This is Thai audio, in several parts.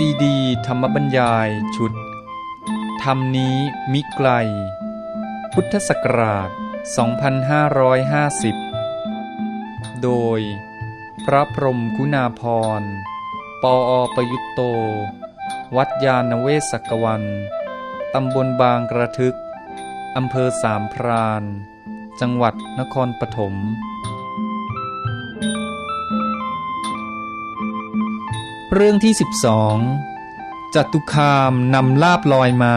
ซีดี ธรรมบัญญายชุด ธรรมนี้มิไกล พุทธศักราช 2550 โดย พระพรมกุณาพร ปออประยุตโต วัดยาณเวศกวัน ตำบลบางกระทึก อำเภอสามพราน จังหวัดนครปฐม เรื่องที่ 12จตุคามนำลาบลอยมา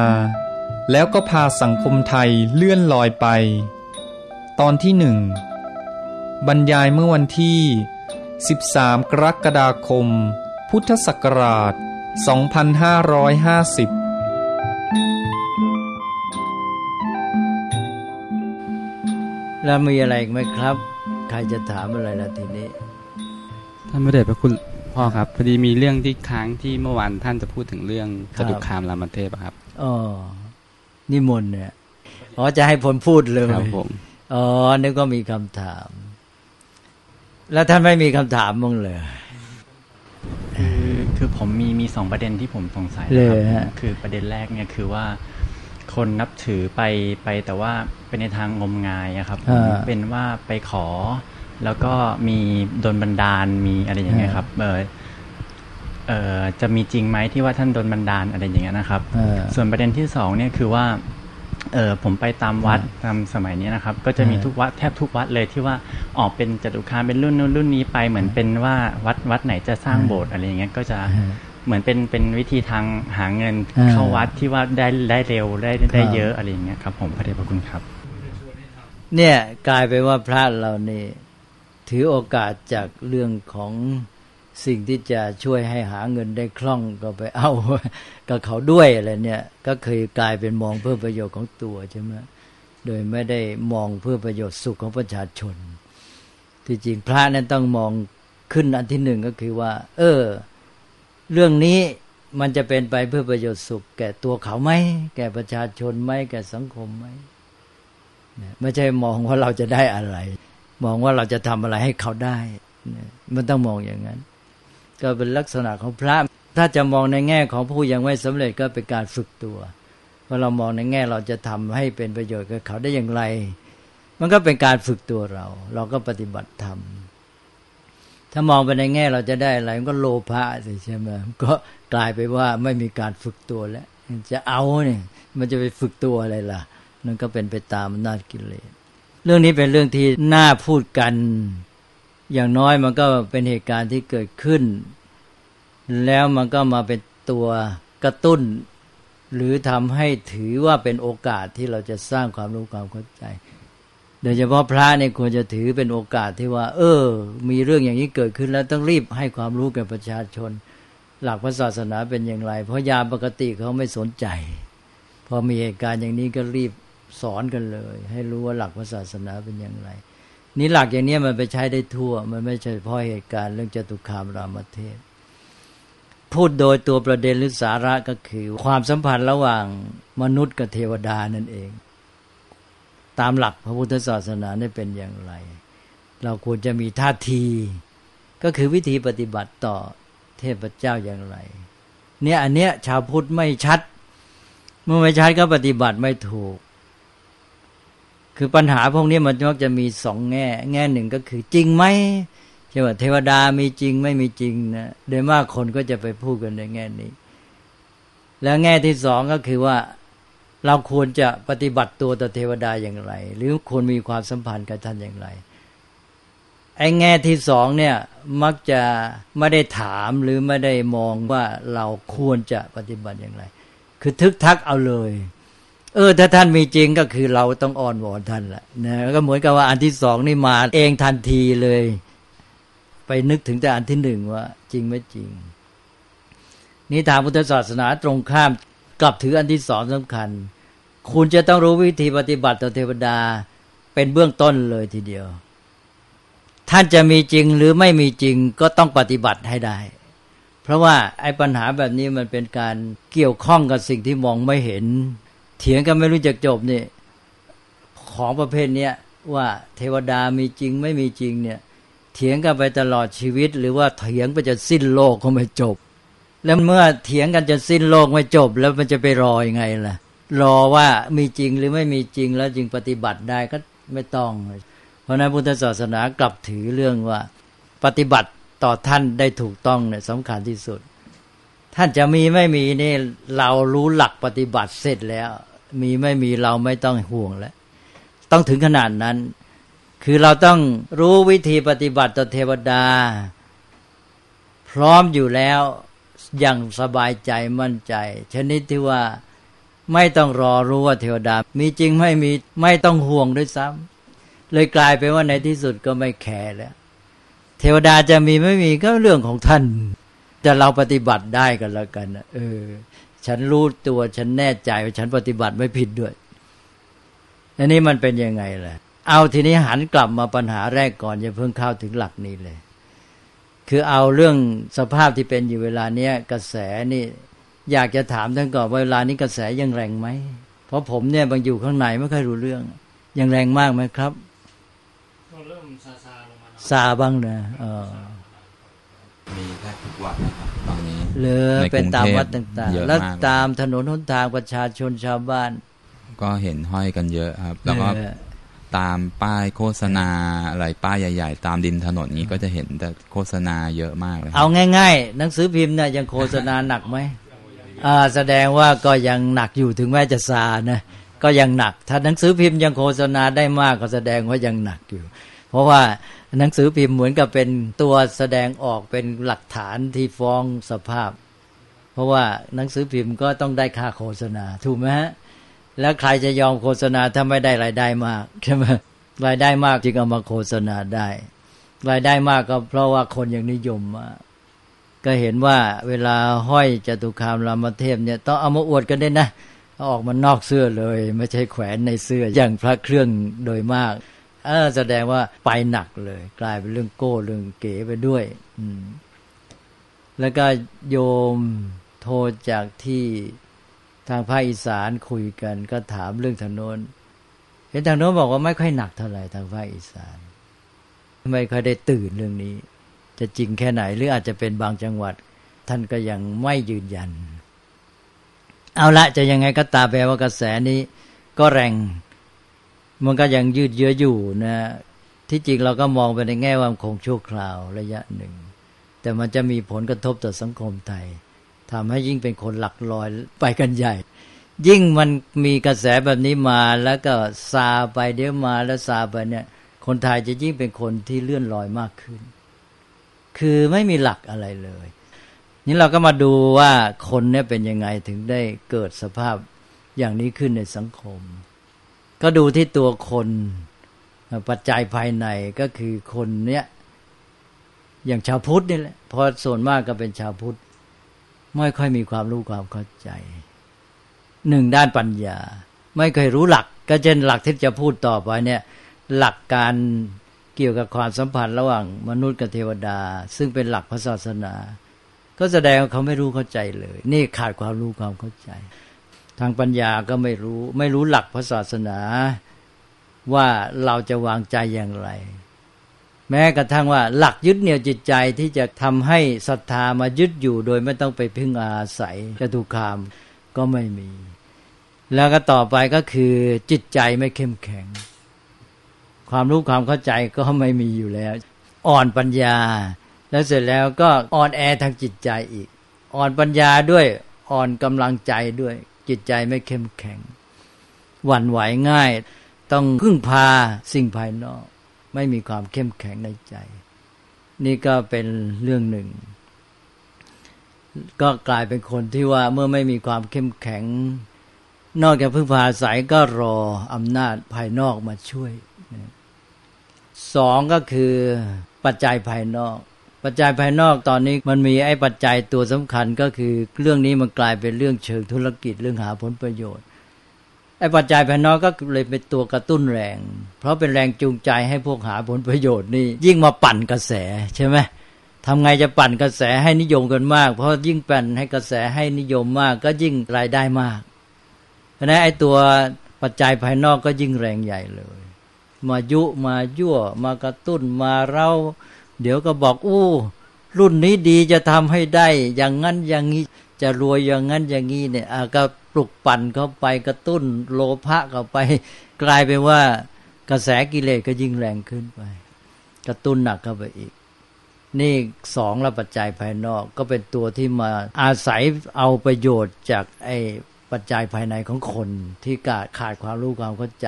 แล้วก็พาสังคมไทยเลื่อนลอยไป ตอนที่หนึ่งบรรยายเมื่อวันที่ 13 กรกฎาคม พุทธศักราช 2550แล้วมีอะไรอีกไหมครับ ใครจะถามอะไรละทีนี้ ท่านพระเดชพระคุณ พ่อครับพอดีมีเรื่องที่ค้างที่เมื่อวานท่านจะพูดถึงเรื่องครัจบตุคามรามเทพอะครับอ๋อนิมนต์เนี่ยอ๋อจะให้ผมพูดเลยครับผมอ๋อนึกว่ามีคำถาม แล้วท่านไม่มีคำถามมั้งเลยคือคือผมมีมีสองประเด็นที่ผมสงสัยเลยนะคฮะรับคือประเด็นแรกเนี่ยคือว่าคนนับถือไปไปแต่ว่าเป็นในทางงมงายอะครับอ่าเป็นว่าไปขอ แล้วก็มีโดนบันดาลมีอะไรอย่างเงี้ยครับเออเออจะมีจริงไหมที่ว่าท่านโดนบันดาลอะไรอย่างเงี้ยนะครับเออส่วนประเด็นที่สองเนี่ยคือว่าเออผมไปตามวัดอ่าตามสมัยนี้นะครับ ก็จะมีอ่าทุกวัดแทบทุกวัดเลยที่ว่าออกเป็นจตุคามเป็นรุ่นนู้นรุ่นนี้ไปเหมือนเป็นว่าวัดวัดไหนจะสร้างโบสถ์อะไรอย่างเงี้ยก็จะอ่าเหมือนเป็นเป็นวิธีทางหาเงินอ่าเข้าวัดที่ว่าได้ได้เร็วได้ครัได้บเยอะอะไรอย่างเงี้ยครับ ผมพระเดชพระคุณครับ เนี่ยกลายไปนว่าพระเรานี่ ถือโอกาสจากเรื่องของสิ่งที่จะช่วยให้หาเงินได้คล่องก็ไปเอากับเขาด้วยอะไรเนี่ย ก็เคยกลายเป็นมองเพื่อประโยชน์ของตัวใช่ไหมโดยไม่ได้มองเพื่อประโยชน์สุขของประชาชน ที่จริงพระนั้นต้องมองขึ้นอันที่หนึ่งก็คือว่า เออ เรื่องนี้มันจะเป็นไปเพื่อประโยชน์สุข แก่ตัวเขาไหมแก่ประชาชนไหมแก่สังคมไหมไม่ใช่มองว่าเราจะได้อะไร มองว่าเราจะทำอะไรให้เขาได้ มันต้องมองอย่างนั้น ก็เป็นลักษณะของพระ ถ้าจะมองในแง่ของผู้ยังไม่สำเร็จก็เป็นการฝึกตัวพอเรามองในแง่เราจะทำให้เป็นประโยชน์กับเขาได้อย่างไร มันก็เป็นการฝึกตัวเรา เราก็ปฏิบัติธรรมถ้ามองไปในแง่เราจะได้อะไรมันก็โลภะสิใช่ไหมก็กลายไปว่าไม่มีการฝึกตัวแล้ว จะเอาเนี่ยมันจะไปฝึกตัวอะไรล่ะ นั่นก็เป็นไปตามอำนาจกิเลส เรื่องนี้เป็นเรื่องที่น่าพูดกัน อย่างน้อยมันก็เป็นเหตุการณ์ที่เกิดขึ้น แล้วมันก็มาเป็นตัวกระตุ้น หรือทำให้ถือว่าเป็นโอกาสที่เราจะสร้างความรู้ความเข้าใจ โดยเฉพาะพระเนี่ยควรจะถือเป็นโอกาสที่ว่า เออ มีเรื่องอย่างนี้เกิดขึ้นแล้วต้องรีบให้ความรู้แก่ประชาชน หลักพระศาสนาเป็นอย่างไร เพราะยาปกติเขาไม่สนใจ พอมีเหตุการณ์อย่างนี้ก็รีบ สอนกันเลย ให้รู้ว่าหลักพระศาสนาเป็นอย่างไรนี่หลักอย่างนี้มันไปใช้ได้ทั่ว มันไม่ใช่เฉพาะเหตุการณ์เรื่องจตุคามรามเทพพูดโดยตัวประเด็นหรือสาระก็คือ ความสัมพันธ์ระหว่างมนุษย์กับเทวดานั่นเอง ตามหลักพระพุทธศาสนาได้เป็นอย่างไร เราควรจะมีท่าที ก็คือวิธีปฏิบัติต่อเทพเจ้าอย่างไร เนี่ยอันเนี้ยชาวพุทธไม่ชัด เมื่อไม่ชัดก็ปฏิบัติไม่ถูก คือปัญหาพวกนี้มันมักจะมีสองแง่ แง่หนึ่งก็คือจริงไหมใช่ไหมเทวดามีจริงไม่มีจริงนะโดยมากคนก็จะไปพูดกันในแง่นี้ แล้วแง่ที่สองก็คือว่าเราควรจะปฏิบัติตัวต่อเทวดาอย่างไร หรือควรมีความสัมพันธ์กับท่านอย่างไรไอ้แง่ที่สองเนี่ยมักจะไม่ได้ถามหรือไม่ได้มองว่าเราควรจะปฏิบัติอย่างไร คือทึกทักเอาเลย ออถ้าท่านมีจริงก็คือเราต้องอ้อนวอนท่านแหละนะก็เหมือนกับว่าอันที่สองนี่มาเองทันทีเลย ไปนึกถึงแต่อันที่หนึ่งว่า จริงไม่จริง นี่ทางพุทธศาสนาตรงข้ามกลับถืออันที่สองสำคัญ คุณจะต้องรู้วิธีปฏิบัติต่อเทวดาเป็นเบื้องต้นเลยทีเดียว ท่านจะมีจริงหรือไม่มีจริงก็ต้องปฏิบัติให้ได้ เพราะว่าไอ้ปัญหาแบบนี้มันเป็นการเกี่ยวข้องกับสิ่งที่มองไม่เห็น เถียงกันไม่รู้จักจบนี่ของประเภทเนี้ยว่าเทวดามีจริงไม่มีจริงเนี่ย เถียงกันไปตลอดชีวิต หรือว่าเถียงไปจะสิ้นโลกก็ไม่จบ แล้วเมื่อเถียงกันจนสิ้นโลกไม่จบ แล้วมันจะไปรออยังไงล่ะ รอว่ามีจริงหรือไม่มีจริงแล้วจึงปฏิบัติได้ก็ไม่ต้อง เพราะนั้นพุทธศาสนากลับถือเรื่องว่า ปฏิบัติต่อท่านได้ถูกต้องเนี่ยสำคัญที่สุด ท่านจะมีไม่มีนี่เรารู้หลักปฏิบัติเสร็จแล้ว มีไม่มีเราไม่ต้องห่วงแล้วต้องถึงขนาดนั้น คือเราต้องรู้วิธีปฏิบัติต่อเทวดา พร้อมอยู่แล้วอย่างสบายใจมั่นใจ ชนิดที่ว่าไม่ต้องรอรู้ว่าเทวดา มีจริงไม่มีไม่ต้องห่วงด้วยซ้ำเลยกลายเป็นว่าในที่สุดก็ไม่แคร์แล้ว เทวดาจะมีไม่มีก็เรื่องของท่าน แต่เราปฏิบัติได้กันแล้วกันเออ ฉันรู้ตัวฉันแน่ใจว่าฉันปฏิบัติไม่ผิดด้วยอันนี้มันเป็นยังไงล่ะ เอาทีนี้หันกลับมาปัญหาแรกก่อนอย่าเพิ่งเข้าถึงหลักนี้เลย คือเอาเรื่องสภาพที่เป็นอยู่เวลาเนี้ยกระแสนี่ อยากจะถามท่านก่อนว่าเวลานี้กระแสยังแรงไหมเพราะผมเนี่ยบางอยู่ข้างในไม่ค่อยรู้เรื่อง ยังแรงมากไหมครับเริ่มซาซาลงมาซาบ้างนะเออมีแทบทุกวันนะครับตอนนี้ เลอเป็นตามวัดต่างๆ แล้วตามถนนหนทางประชาชนชาวบ้าน ก็เห็นห้อยกันเยอะครับ แล้วก็ตามป้ายโฆษณาอะไรป้ายใหญ่ ๆ ตามดินถนนนี้ก็จะเห็นแต่โฆษณาเยอะมากเลยเอาง่าย ๆ หนังสือพิมพ์เนี่ยยังโฆษณาหนักไหมอ่าแสดงว่าก็ยังหนักอยู่ถึงแม้จะซานะก็ยังหนัก ถ้าหนังสือพิมพ์ยังโฆษณาได้มากก็แสดงว่ายังหนักอยู่ เพราะว่าหนังสือพิมพ์เหมือนกับเป็นตัวแสดงออกเป็นหลักฐานที่ฟ้องสภาพ เพราะว่าหนังสือพิมพ์ก็ต้องได้ค่าโฆษณา ถูกไหมฮะแล้วใครจะยอมโฆษณาถ้าไม่ได้รายได้มากใช่ไหมรายได้มากจึงเอามาโฆษณาได้ รายได้มากก็เพราะว่าคนยังนิยมมากก็เห็นว่าเวลาห้อยจตุคามรามเทพเนี่ยต้องเอามาอวดกันได้นะออกมานอกเสื้อเลย ไม่ใช่แขวนในเสื้ออย่างพระเครื่องโดยมาก เออแสดงว่าไปหนักเลย กลายเป็นเรื่องโก้เรื่องเก๋ไปด้วย อืม แล้วก็โยมโทรจากที่ทางภาคอีสานคุยกัน ก็ถามเรื่องทางโน้นเห็นทางโน้นบอกว่าไม่ค่อยหนักเท่าไหร่ทางภาคอีสานไม่ค่อยได้ตื่นเรื่องนี้ จะจริงแค่ไหน หรืออาจจะเป็นบางจังหวัด ท่านก็ยังไม่ยืนยัน เอาละจะยังไงก็ตามแปลว่ากระแสนี้ ก็แรง มันก็ยังยืดเยื้ออยู่นะที่จริงเราก็มองไปในแง่ว่าคงชั่วคราวระยะหนึ่ง แต่มันจะมีผลกระทบต่อสังคมไทยทำให้ยิ่งเป็นคนหลักลอยไปกันใหญ่ ยิ่งมันมีกระแสแบบนี้มาแล้วก็ซาไปเดี๋ยวมาแล้วซาไปเนี่ย คนไทยจะยิ่งเป็นคนที่เลื่อนลอยมากขึ้น คือไม่มีหลักอะไรเลยนี่เราก็มาดูว่าคนเนี่ยเป็นยังไงถึงได้เกิดสภาพอย่างนี้ขึ้นในสังคม ก็ดูที่ตัวคนปัจจัยภายในก็คือคนเนี้ยอย่างชาวพุทธนี่แหละเพราะส่วนมากก็เป็นชาวพุทธไม่ค่อยมีความรู้ความเข้าใจหนึ่งด้านปัญญา ไม่เคยรู้หลัก ก็เช่นหลักที่จะพูดต่อไปเนี่ย หลักการเกี่ยวกับความสัมพันธ์ระหว่างมนุษย์กับเทวดา ซึ่งเป็นหลักพระศาสนา ก็แสดงว่าเขาไม่รู้เข้าใจเลย นี่ขาดความรู้ความเข้าใจ ทางปัญญาก็ไม่รู้ ไม่รู้หลักพระศาสนาว่าเราจะวางใจอย่างไร แม้กระทั่งว่าหลักยึดเหนี่ยวจิตใจที่จะทำให้ศรัทธามายึดอยู่โดยไม่ต้องไปพึ่งอาศัยจตุคามก็ไม่มี แล้วก็ต่อไปก็คือจิตใจไม่เข้มแข็ง ความรู้ความเข้าใจก็ไม่มีอยู่แล้ว อ่อนปัญญา แล้วเสร็จแล้วก็อ่อนแอทางจิตใจอีก อ่อนปัญญาด้วยอ่อนกำลังใจด้วย จิตใจไม่เข้มแข็ง หวั่นไหวง่าย ต้องพึ่งพาสิ่งภายนอก ไม่มีความเข้มแข็งในใจ นี่ก็เป็นเรื่องหนึ่ง ก็กลายเป็นคนที่ว่าเมื่อไม่มีความเข้มแข็ง นอกจากพึ่งพาสายก็รออำนาจภายนอกมาช่วยสองก็คือปัจจัยภายนอก ปัจจัยภายนอกตอนนี้มันมีไอ้ปัจจัยตัวสำคัญก็คือเรื่องนี้มันกลายเป็นเรื่องเชิงธุรกิจเรื่องหาผลประโยชน์ไอ้ปัจจัยภายนอกก็เลยเป็นตัวกระตุ้นแรง เพราะเป็นแรงจูงใจให้พวกหาผลประโยชน์นี่ยิ่งมาปั่นกระแสใช่ไหมทำไงจะปั่นกระแสให้นิยมกันมาก เพราะยิ่งปั่นให้กระแสให้นิยมมาก ก็ยิ่งรายได้มากเพราะนั้นไอ้ตัวปัจจัยภายนอกก็ยิ่งแรงใหญ่เลย มายุมายั่วมากระตุ้นมาเร้า เดี๋ยวก็บอกอู้ รุ่นนี้ดีจะทำให้ได้ อย่างนั้นอย่างนี้จะรวยอย่างนั้นอย่างนี้เนี่ยก็ปลุกปั่นเข้าไปกระตุ้นโลภะเข้าไป กลายเป็นว่ากระแสกิเลสก็ยิ่งแรงขึ้นไป กระตุ้นหนักเข้าไปอีก นี่สองละปัจจัยภายนอกก็เป็นตัวที่มาอาศัยเอาประโยชน์จากไอ้ปัจจัยภายในของคนที่ขาดขาดความรู้ความเข้าใจ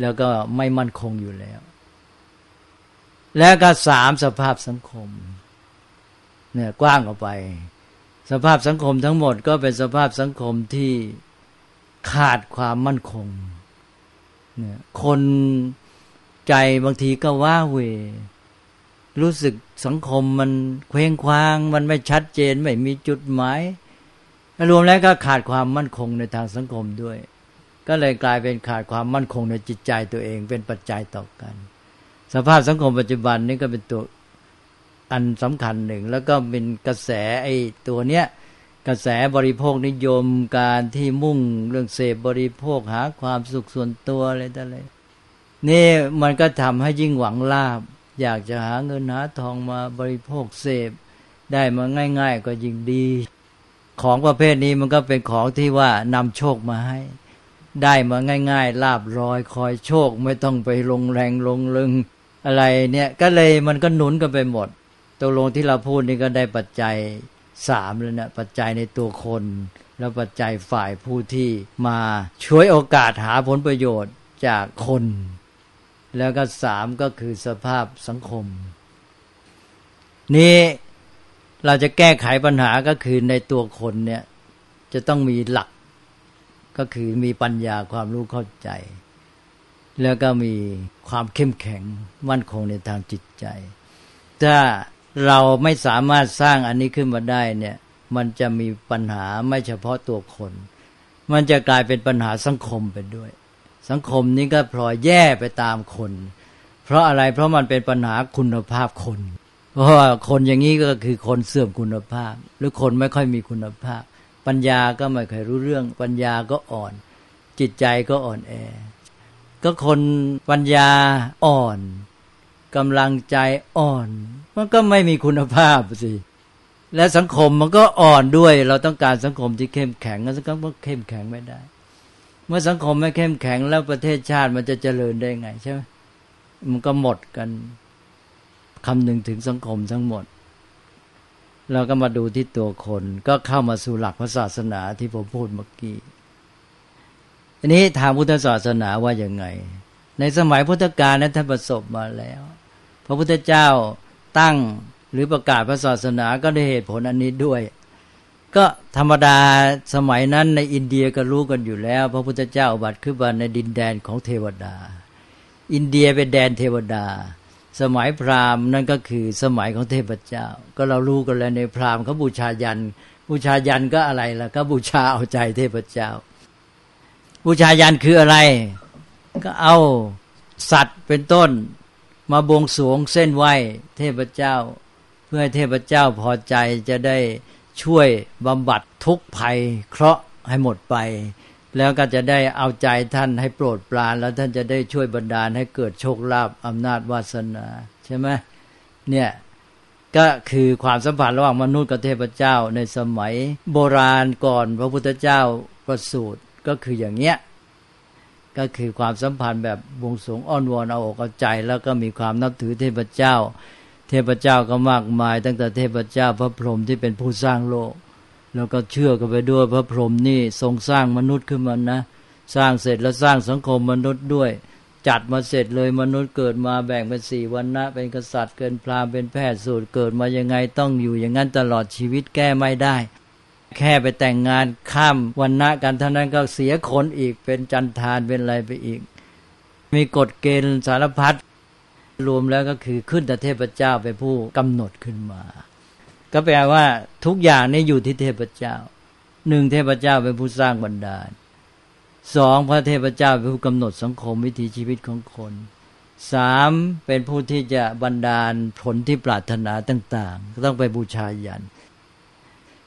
แล้วก็ไม่มั่นคงอยู่แล้ว แล้วก็สามสภาพสังคมเนี่ยกว้างออกไป สภาพสังคมทั้งหมดก็เป็นสภาพสังคมที่ขาดความมั่นคงเนี่ยคนใจบางทีก็ว้าเว รู้สึกสังคมมันเคว้งคว้าง มันไม่ชัดเจนไม่มีจุดหมายรวมแล้วก็ขาดความมั่นคงในทางสังคมด้วย ก็เลยกลายเป็นขาดความมั่นคงในจิตใจตัวเองเป็นปัจจัยต่อกัน สภาพสังคมปัจจุบันนี้ก็เป็นตัวอันสำคัญหนึ่ง แล้วก็เป็นกระแสไอ้ตัวเนี้ยกระแสบริโภคนิยมการที่มุ่งเรื่องเสพบริโภคหาความสุขส่วนตัวอะไรต่ออะไรนี่มันก็ทำให้ยิ่งหวังลาบ อยากจะหาเงินหาทองมาบริโภคเสพ ได้มาง่าย ๆ ก็ยิ่งดี ของประเภทนี้มันก็เป็นของที่ว่านำโชคมาให้ ได้มาง่าย ๆ ลาบรอยคอยโชคไม่ต้องไปลงแรงลงลึง อะไรเนี่ยก็เลยมันก็หนุนกันไปหมดตกลงที่เราพูดนี่ก็ได้ปัจจัยสามแล้วนะปัจจัยในตัวคน แล้วปัจจัยฝ่ายผู้ที่มาช่วยโอกาสหาผลประโยชน์จากคน แล้วก็สามก็คือสภาพสังคม นี่เราจะแก้ไขปัญหาก็คือในตัวคนเนี่ยจะต้องมีหลักก็คือมีปัญญาความรู้เข้าใจ แล้วก็มีความเข้มแข็งมั่นคงในทางจิตใจ ถ้าเราไม่สามารถสร้างอันนี้ขึ้นมาได้เนี่ยมันจะมีปัญหาไม่เฉพาะตัวคน มันจะกลายเป็นปัญหาสังคมไปด้วย สังคมนี้ก็พลอยแย่ไปตามคน เพราะอะไรเพราะมันเป็นปัญหาคุณภาพคน เพราะว่าคนอย่างนี้ก็คือคนเสื่อมคุณภาพ หรือคนไม่ค่อยมีคุณภาพ ปัญญาก็ไม่ค่อยรู้เรื่อง ปัญญาก็อ่อน จิตใจก็อ่อนแอ ก็คนปัญญาอ่อนกำลังใจอ่อน มันก็ไม่มีคุณภาพสิและสังคมมันก็อ่อนด้วย เราต้องการสังคมที่เข้มแข็งแล้วสังคมก็เข้มแข็งไม่ได้ เมื่อสังคมไม่เข้มแข็งแล้วประเทศชาติมันจะเจริญได้ไงใช่ไหมมันก็หมดกันคำหนึ่งถึงสังคมทั้งหมด เราก็มาดูที่ตัวคนก็เข้ามาสู่หลักพระศาสนาที่ผมพูดเมื่อกี้ อันนี้ทางพุทธศาสนาว่าอย่างไง ในสมัยพุทธกาลนั้นท่านประสบมาแล้ว พระพุทธเจ้าตั้งหรือประกาศพระศาสนาก็ได้เหตุผลอันนี้ด้วย ก็ธรรมดาสมัยนั้นในอินเดียก็รู้กันอยู่แล้ว พระพุทธเจ้าบัตรขึ้นมาในดินแดนของเทวดา อินเดียเป็นแดนเทวดา สมัยพราหมณ์นั่นก็คือสมัยของเทพเจ้า ก็เรารู้กันแล้วในพราหมณ์เขาบูชายัน บูชายันก็อะไรล่ะก็บูชาเอาใจเทพเจ้า บูชายันคืออะไร ก็เอาสัตว์เป็นต้น มาบวงสวงเส้นไหวเทพเจ้า เพื่อให้เทพเจ้าพอใจจะได้ช่วยบำบัดทุกภัยเคราะห์ให้หมดไป แล้วก็จะได้เอาใจท่านให้โปรดปราน แล้วท่านจะได้ช่วยบรรดาลให้เกิดโชคลาภอำนาจวาสนาใช่ไหมเนี่ยก็คือความสัมพันธ์ระหว่างมนุษย์กับเทพเจ้าในสมัยโบราณก่อนพระพุทธเจ้าประสูติ ก็คืออย่างเนี้ยก็คือความสัมพันธ์แบบวงสงอ้อนวอนเอาอกเอาใจ แล้วก็มีความนับถือเทพเจ้า เทพเจ้าก็มากมาย ตั้งแต่เทพเจ้าพระพรหมที่เป็นผู้สร้างโลก แล้วก็เชื่อกันไปด้วยพระพรหมนี่ทรงสร้างมนุษย์ขึ้นมานะ สร้างเสร็จแล้วสร้างสังคมมนุษย์ด้วย จัดมาเสร็จเลยมนุษย์เกิดมาแบ่งเป็นสี่วันนะเป็นกษัตริย์เกินพราหมณ์เป็นแพทย์สูตรเกิดมายังไงต้องอยู่อย่างนั้นตลอดชีวิตแก้ไม่ได้ แค่ไปแต่งงานข้ามวันนะกันเท่านั้นก็เสียคนอีกเป็นจันทานเป็นอะไรไปอีก มีกฎเกณฑ์สารพัดรวมแล้วก็คือขึ้นแต่เทพเจ้าเป็นผู้กำหนดขึ้นมา ก็แปลว่าทุกอย่างนี้อยู่ที่เทพเจ้าหนึ่งเทพเจ้าเป็นผู้สร้างบรรดาลสองพระเทพเจ้าเป็นผู้กำหนดสังคมวิถีชีวิตของคนสามเป็นผู้ที่จะบรรดาลผลที่ปรารถนาต่าง ๆ ก็ต้องไปบูชายัน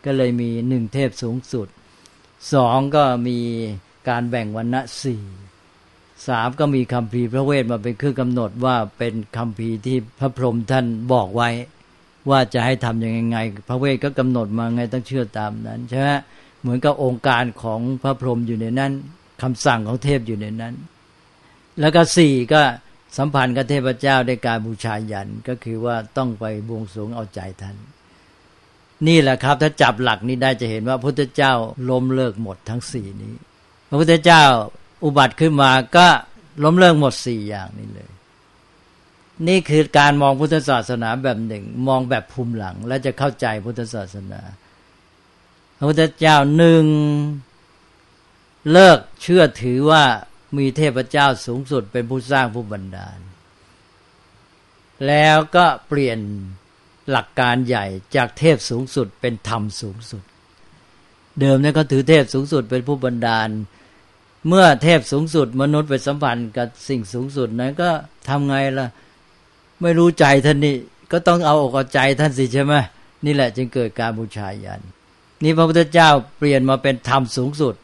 ก็เลยมีหนึ่งเทพสูงสุดสองก็มีการแบ่งวันณะสี่สามก็มีคำพีพระเวทมาเป็นเครื่องกำหนดว่าเป็นคำพีที่พระพรหมท่านบอกไว้ ว่าจะให้ทำยังไง พระเวทก็กำหนดมาไงต้องเชื่อตามนั้นใช่ไหมเหมือนกับองค์การของพระพรหมอยู่ในนั้นคำสั่งของเทพอยู่ในนั้น แล้วก็สี่ก็สัมพันธ์กับเทพเจ้าในการบูชายันก็คือว่าต้องไปบวงสรวงเอาใจท่าน นี่แหละครับ ถ้าจับหลักนี้ได้จะเห็นว่าพระพุทธเจ้าล้มเลิกหมดทั้งสี่นี้ พระพุทธเจ้าอุบัติขึ้นมาก็ล้มเลิกหมดสี่อย่างนี้เลย นี่คือการมองพุทธศาสนาแบบหนึ่ง มองแบบภูมิหลัง และจะเข้าใจพุทธศาสนา พระพุทธเจ้าหนึ่งเลิกเชื่อถือว่ามีเทพเจ้าสูงสุดเป็นผู้สร้างผู้บันดาล แล้วก็เปลี่ยน หลักการใหญ่จากเทพสูงสุดเป็นธรรมสูงสุด เดิมเนี่ยก็ถือเทพสูงสุดเป็นผู้บันดาล เมื่อเทพสูงสุดมนุษย์ไปสัมพันธ์กับสิ่งสูงสุดนั้นก็ทำไงล่ะ ไม่รู้ใจท่านนี่ก็ต้องเอาอกเอาใจท่านสิใช่ไหมนี่แหละจึงเกิดการบูชายัน นี่พระพุทธเจ้าเปลี่ยนมาเป็นธรรมสูงสุด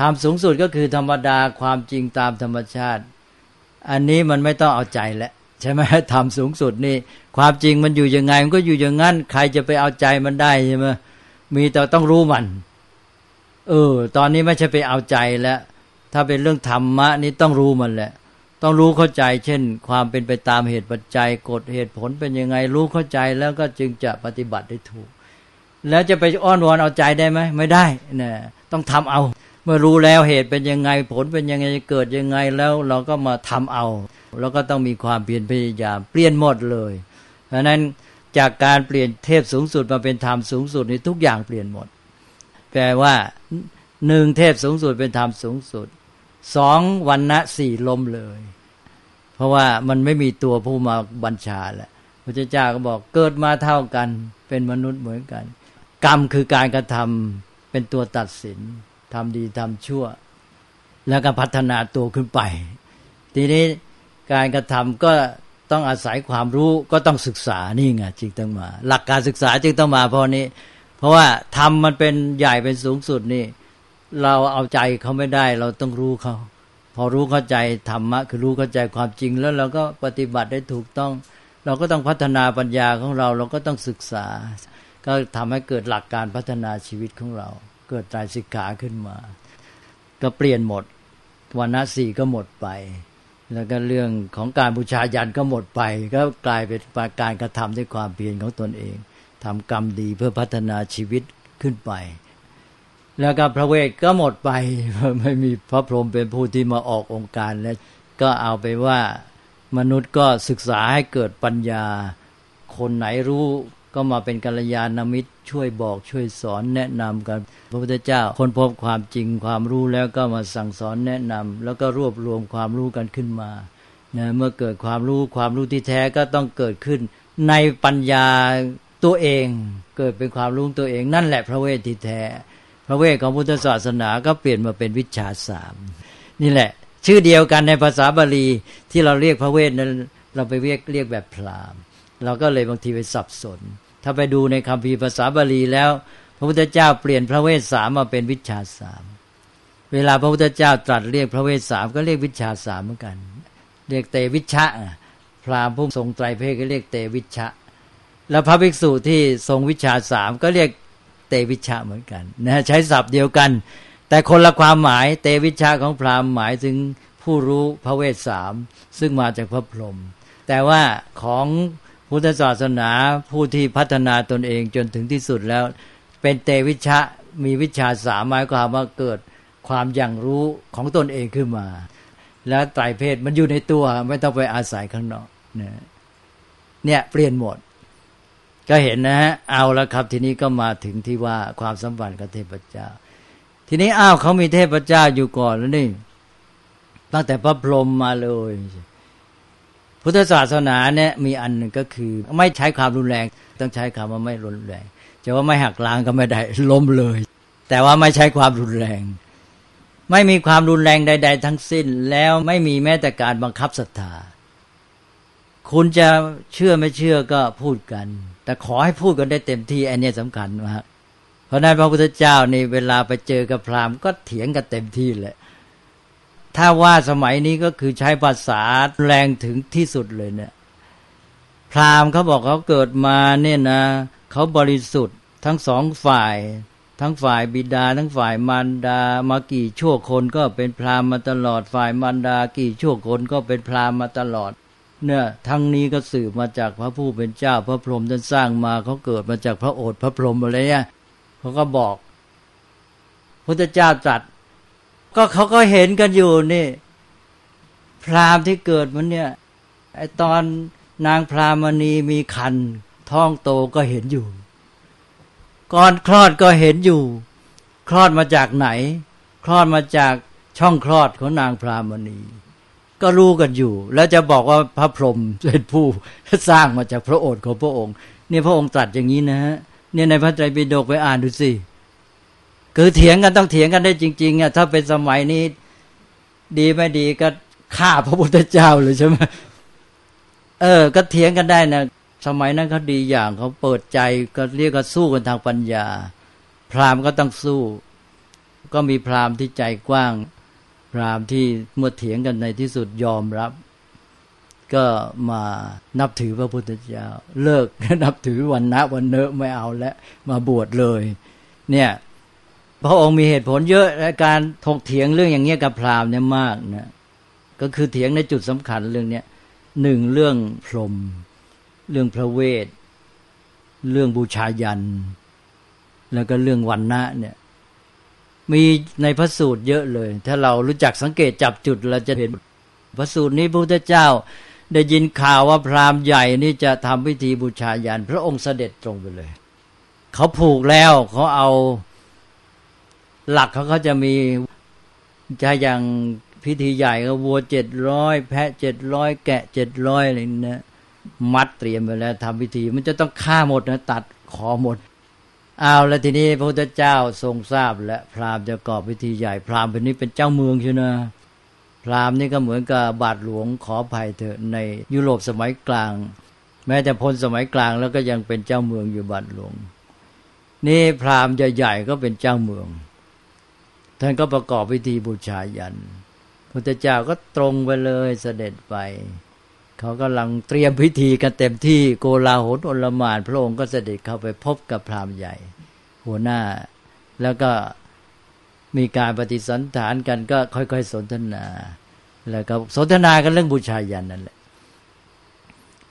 ธรรมสูงสุดก็คือธรรมดาความจริงตามธรรมชาติ อันนี้มันไม่ต้องเอาใจแล้ว ใช่ไหมธรรมสูงสุดนี่ ความจริงมันอยู่ยังไง มันก็อยู่อย่างนั้น ใครจะไปเอาใจมันได้ใช่ไหมมีแต่ต้องรู้มัน เออ ตอนนี้ไม่ใช่ไปเอาใจแล้วถ้าเป็นเรื่องธรรมะนี่ต้องรู้มันแหละ ต้องรู้เข้าใจ เช่น ความเป็นไปตามเหตุปัจจัยกฎเหตุผลเป็นยังไง รู้เข้าใจแล้วก็จึงจะปฏิบัติได้ถูก แล้วจะไปอ้อนวอนเอาใจได้ไหมไม่ได้นะต้องทำเอา เมื่อรู้แล้วเหตุเป็นยังไงผลเป็นยังไงเกิดยังไงแล้วเราก็มาทำเอา แล้วก็ต้องมีความเพียรพยายามเปลี่ยนหมดเลยเพราะนั้นจากการเปลี่ยนเทพสูงสุดมาเป็นธรรมสูงสุดนี่ทุกอย่างเปลี่ยนหมด แปลว่าหนึ่งเทพสูงสุดเป็นธรรมสูงสุดสองวันณะสี่ลมเลย เพราะว่ามันไม่มีตัวผู้มาบัญชาแล้วพระเจ้าก็บอกเกิดมาเท่ากัน เป็นมนุษย์เหมือนกัน กรรมคือการกระทำเป็นตัวตัดสิน ทำดีทำชั่ว แล้วก็พัฒนาตัวขึ้นไป ทีนี้การกระทำก็ต้องอาศัยความรู้ก็ต้องศึกษานี่ไงจึงต้องมา หลักการศึกษาจึงต้องมาเพราะนี้ เพราะว่าทำมันเป็นใหญ่เป็นสูงสุดนี่ เราเอาใจเขาไม่ได้ เราต้องรู้เขาพอรู้เข้าใจธรรมะ คือรู้เข้าใจความจริงแล้วเราก็ปฏิบัติได้ถูกต้อง เราก็ต้องพัฒนาปัญญาของเรา เราก็ต้องศึกษา ก็ทำให้เกิดหลักการพัฒนาชีวิตของเรา เกิดใจสิกขาขึ้นมา ก็เปลี่ยนหมดวันนะสี่ก็หมดไป แล้วก็เรื่องของการบูชายันก็หมดไป ก็กลายเป็นการกระทำด้วยความเพียรของตนเองทำกรรมดีเพื่อพัฒนาชีวิตขึ้นไป แล้วก็พระเวทก็หมดไปไม่มีพระพรหมเป็นผู้ที่มาออกองค์การแล้วก็เอาไปว่ามนุษย์ก็ศึกษาให้เกิดปัญญา คนไหนรู้ ก็มาเป็นกัลยาณมิตรช่วยบอกช่วยสอนแนะนำกันพระพุทธเจ้าคนพบความจริงความรู้แล้วก็มาสั่งสอนแนะนำแล้วก็รวบรวมความรู้กันขึ้นมานะเมื่อเกิดความรู้ความรู้ที่แท้ก็ต้องเกิดขึ้น ในปัญญาตัวเองเกิดเป็นความรู้ตัวเอง นั่นแหละพระเวทที่แท้ พระเวทของพุทธศาสนาก็เปลี่ยนมาเป็นวิชาสามนี่แหละ ชื่อเดียวกันในภาษาบาลีที่เราเรียกพระเวทนั้นเราไปเรียกเรียกแบบพราหมณ์ เราก็เลยบางทีไปสับสน ถ้าไปดูในคำพีภาษาบาลีแล้ว พระพุทธเจ้าเปลี่ยนพระเวสสามมาเป็นวิชาสามเวลาพระพุทธเจ้าตรัสเรียกพระเวสสามก็เรียกวิชาสามเหมือนกัน เรียกเตวิชะพราหมณ์ผู้ทรงไตรเพศก็เรียกเตวิชะ แล้วพระภิกษุที่ทรงวิชาสามก็เรียกเตวิชะเหมือนกันนะใช้ศัพท์เดียวกัน แต่คนละความหมายเตวิชะของพราหมณ์หมายถึงผู้รู้พระเวสสามซึ่งมาจากพระพรหมแต่ว่าของ พุทธศาสนาผู้ที่พัฒนาตนเองจนถึงที่สุดแล้ว เป็นเตวิชะมีวิชาสามหมายความว่าเกิดความอย่างรู้ของตนเองขึ้นมา แล้วไตรเพศมันอยู่ในตัวไม่ต้องไปอาศัยข้างนอกเนี่ยเปลี่ยนหมด ก็เห็นนะฮะเอาแล้วครับ ทีนี้ก็มาถึงที่ว่าความสัมพันธ์กับเทพเจ้า ทีนี้อ้าวเขามีเทพเจ้าอยู่ก่อนแล้วนี่ตั้งแต่พระพรหมมาเลย พุทธศาสนาเนี่ยมีอันหนึ่งก็คือ ไม่ใช้ความรุนแรง ต้องใช้คำว่าไม่รุนแรงจะว่าไม่หักล้างก็ไม่ได้ล้มเลย แต่ว่าไม่ใช้ความรุนแรง ไม่มีความรุนแรงใด ๆ ทั้งสิ้น แล้วไม่มีแม้แต่การบังคับศรัทธาคุณจะเชื่อไม่เชื่อก็พูดกัน แต่ขอให้พูดกันได้เต็มที่อันนี้สำคัญนะฮะเพราะนั้นพระพุทธเจ้านี่เวลาไปเจอกับพราหมณ์ก็เถียงกันเต็มที่เลย ถ้าว่าสมัยนี้ก็คือใช้ภาษาแรงถึงที่สุดเลยเนี่ย พราหมณ์เขาบอกเขาเกิดมาเนี่ยนะเขาบริสุทธิ์ทั้งสองฝ่าย ทั้งฝ่ายบิดา ทั้งฝ่ายมารดามากี่ชั่วคนก็เป็นพราหมณ์มาตลอด ฝ่ายมารดากี่ชั่วคนก็เป็นพราหมณ์มาตลอด เนี่ยทั้งนี้ก็สืบมาจากพระผู้เป็นเจ้า พระพรหมท่านสร้างมาเขาเกิดมาจากพระโอษฐ์พระพรหมอะไรเนี่ยเขาก็บอกพุทธเจ้าตรัส ก็เขาก็เห็นกันอยู่นี่ พราหมณ์ที่เกิดมันเนี่ย ไอตอนนางพรามณีมีคันท้องโตก็เห็นอยู่ ก่อนคลอดก็เห็นอยู่ คลอดมาจากไหน คลอดมาจากช่องคลอดของนางพรามณี ก็รู้กันอยู่ แล้วจะบอกว่าพระพรหมเป็นผู้สร้างมาจากพระโอษฐ์ของพระองค์เนี่ยพระองค์ตรัสอย่างนี้นะฮะเนี่ยในพระไตรปิฎกไปอ่านดูสิ คือเถียงกันต้องเถียงกันได้จริงๆอะถ้าเป็นสมัยนี้ ดีไม่ดีก็ฆ่าพระพุทธเจ้าเลยใช่ไหมเออ ก็เถียงกันได้นะสมัยนั้นเขาดีอย่างเขาเปิดใจก็เรียกกันสู้กันทางปัญญา พราหมณ์ก็ต้องสู้ ก็มีพราหมณ์ที่ใจกว้าง พราหมณ์ที่เมื่อเถียงกันในที่สุดยอมรับ ก็มานับถือพระพุทธเจ้า เลิกนับถือวันนะวันเนอะไม่เอาแล้วมาบวชเลย เนี่ย พระองค์มีเหตุผลเยอะและการถกเถียงเรื่องอย่างเงี้ยกับพราหมณ์เนี่ยมากนะก็คือเถียงในจุดสำคัญเรื่องเนี้ยหนึ่งเรื่องพรม เรื่องพระเวท เรื่องบูชายัน แล้วก็เรื่องวันนะเนี่ย มีในพระสูตรเยอะเลย ถ้าเรารู้จักสังเกตจับจุดเราจะเห็นพระสูตรนี้พระพุทธเจ้า ได้ยินข่าวว่าพราหมณ์ใหญ่นี่จะทำพิธีบูชายัน พระองค์เสด็จตรงไปเลย เขาผูกแล้วเขาเอา หลักเขาก็จะมีจะอย่างพิธีใหญ่ก็วัวเจ็ดร้อยแพะเจ็ดร้อยแกะเจ็ดร้อยอะไรนะมัดเตรียมไปแล้วทำพิธี มันจะต้องฆ่าหมดนะตัดขอหมดเอาแล้วทีนี้พระพุทธเจ้าทรงทราบและพราหมณ์จะกอบพิธีใหญ่ พราหมณ์เป็นนี้เป็นเจ้าเมืองใช่ไหมพราหมณ์นี่ก็เหมือนกับบาทหลวงขอภัยเถอะในยุโรปสมัยกลาง แม้แต่พ้นสมัยกลางแล้วก็ยังเป็นเจ้าเมืองอยู่บาทหลวง นี่พราหมณ์ใหญ่ๆก็เป็นเจ้าเมือง ท่านก็ประกอบพิธีบูชายันพุทธเจ้าก็ตรงไปเลยเสด็จไป เขากำลังเตรียมพิธีกันเต็มที่โกลาหลอลมาน พระองค์ก็เสด็จเข้าไปพบกับพราหมณ์ใหญ่ หัวหน้า แล้วก็มีการปฏิสันฐานกันก็ค่อยๆสนทนา แล้วก็สนทนากันเรื่องบูชายันนั่นแหละ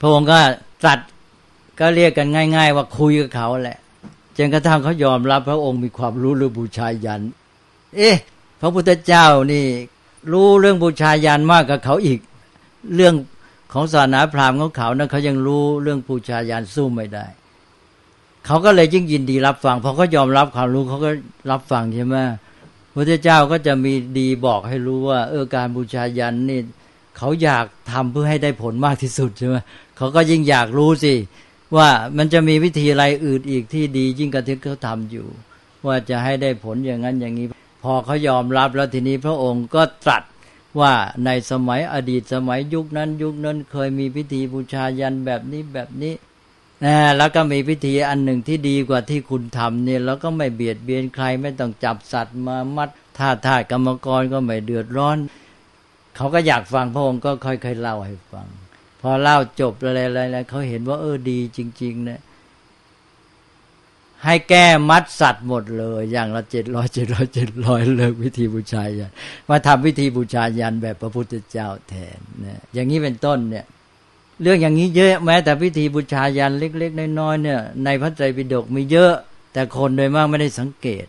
พระองค์ก็ตรัสก็เรียกกันง่าย ๆ ว่าคุยกับเขาแหละจนกระทั่งเขายอมรับพระองค์มีความรู้เรื่องบูชายัน เอ๊ะ พระพุทธเจ้านี่ รู้เรื่องบูชายันมากกว่าเขาอีก เรื่องของศาสนาพราหมณ์ของเขานะเขายังรู้เรื่องบูชายันสู้ไม่ได้ เขาก็เลยยิ่งยินดีรับฟังพอเขายอมรับความรู้เขาก็รับฟังใช่ไหมพระเจ้าก็จะมีดีบอกให้รู้ว่า เออการบูชายันนี่เขาอยากทำเพื่อให้ได้ผลมากที่สุดใช่ไหมเขาก็ยิ่งอยากรู้สิว่ามันจะมีวิธีอะไรอื่นอีกที่ดียิ่งกว่าที่เขาทำอยู่ ว่าจะให้ได้ผลอย่างนั้นอย่างนี้ พอเขายอมรับแล้วทีนี้พระองค์ก็ตรัสว่าในสมัยอดีตสมัยยุคนั้น ยุคนั้นเคยมีพิธีบูชายันแบบนี้แบบนี้นะแล้วก็มีพิธีอันหนึ่งที่ดีกว่าที่คุณทำเนี่ยแล้วก็ไม่เบียดเบียนใครไม่ต้องจับสัตว์มามัดท่าทาากรรมกรก็ไม่เดือดร้อน เขาก็อยากฟังพระองค์ก็ค่อยๆเล่าให้ฟัง พอเล่าจบอะไรๆเขาเห็นว่าเออดีจริง ๆ นะ ให้แก้มัดสัตว์หมดเลย อย่างละเจ็ดร้อยเจ็ดร้อยเจ็ดร้อยเลิกวิธีบูชายันมาทำวิธีบูชายันแบบพระพุทธเจ้าแทนนะอย่างนี้เป็นต้นเนี่ย เรื่องอย่างนี้เยอะแม้ แต่พิธีบูชายันเล็ก ๆ น้อยๆเนี่ย ในพระไตรปิฎกมีเยอะ แต่คนโดยมากไม่ได้สังเกต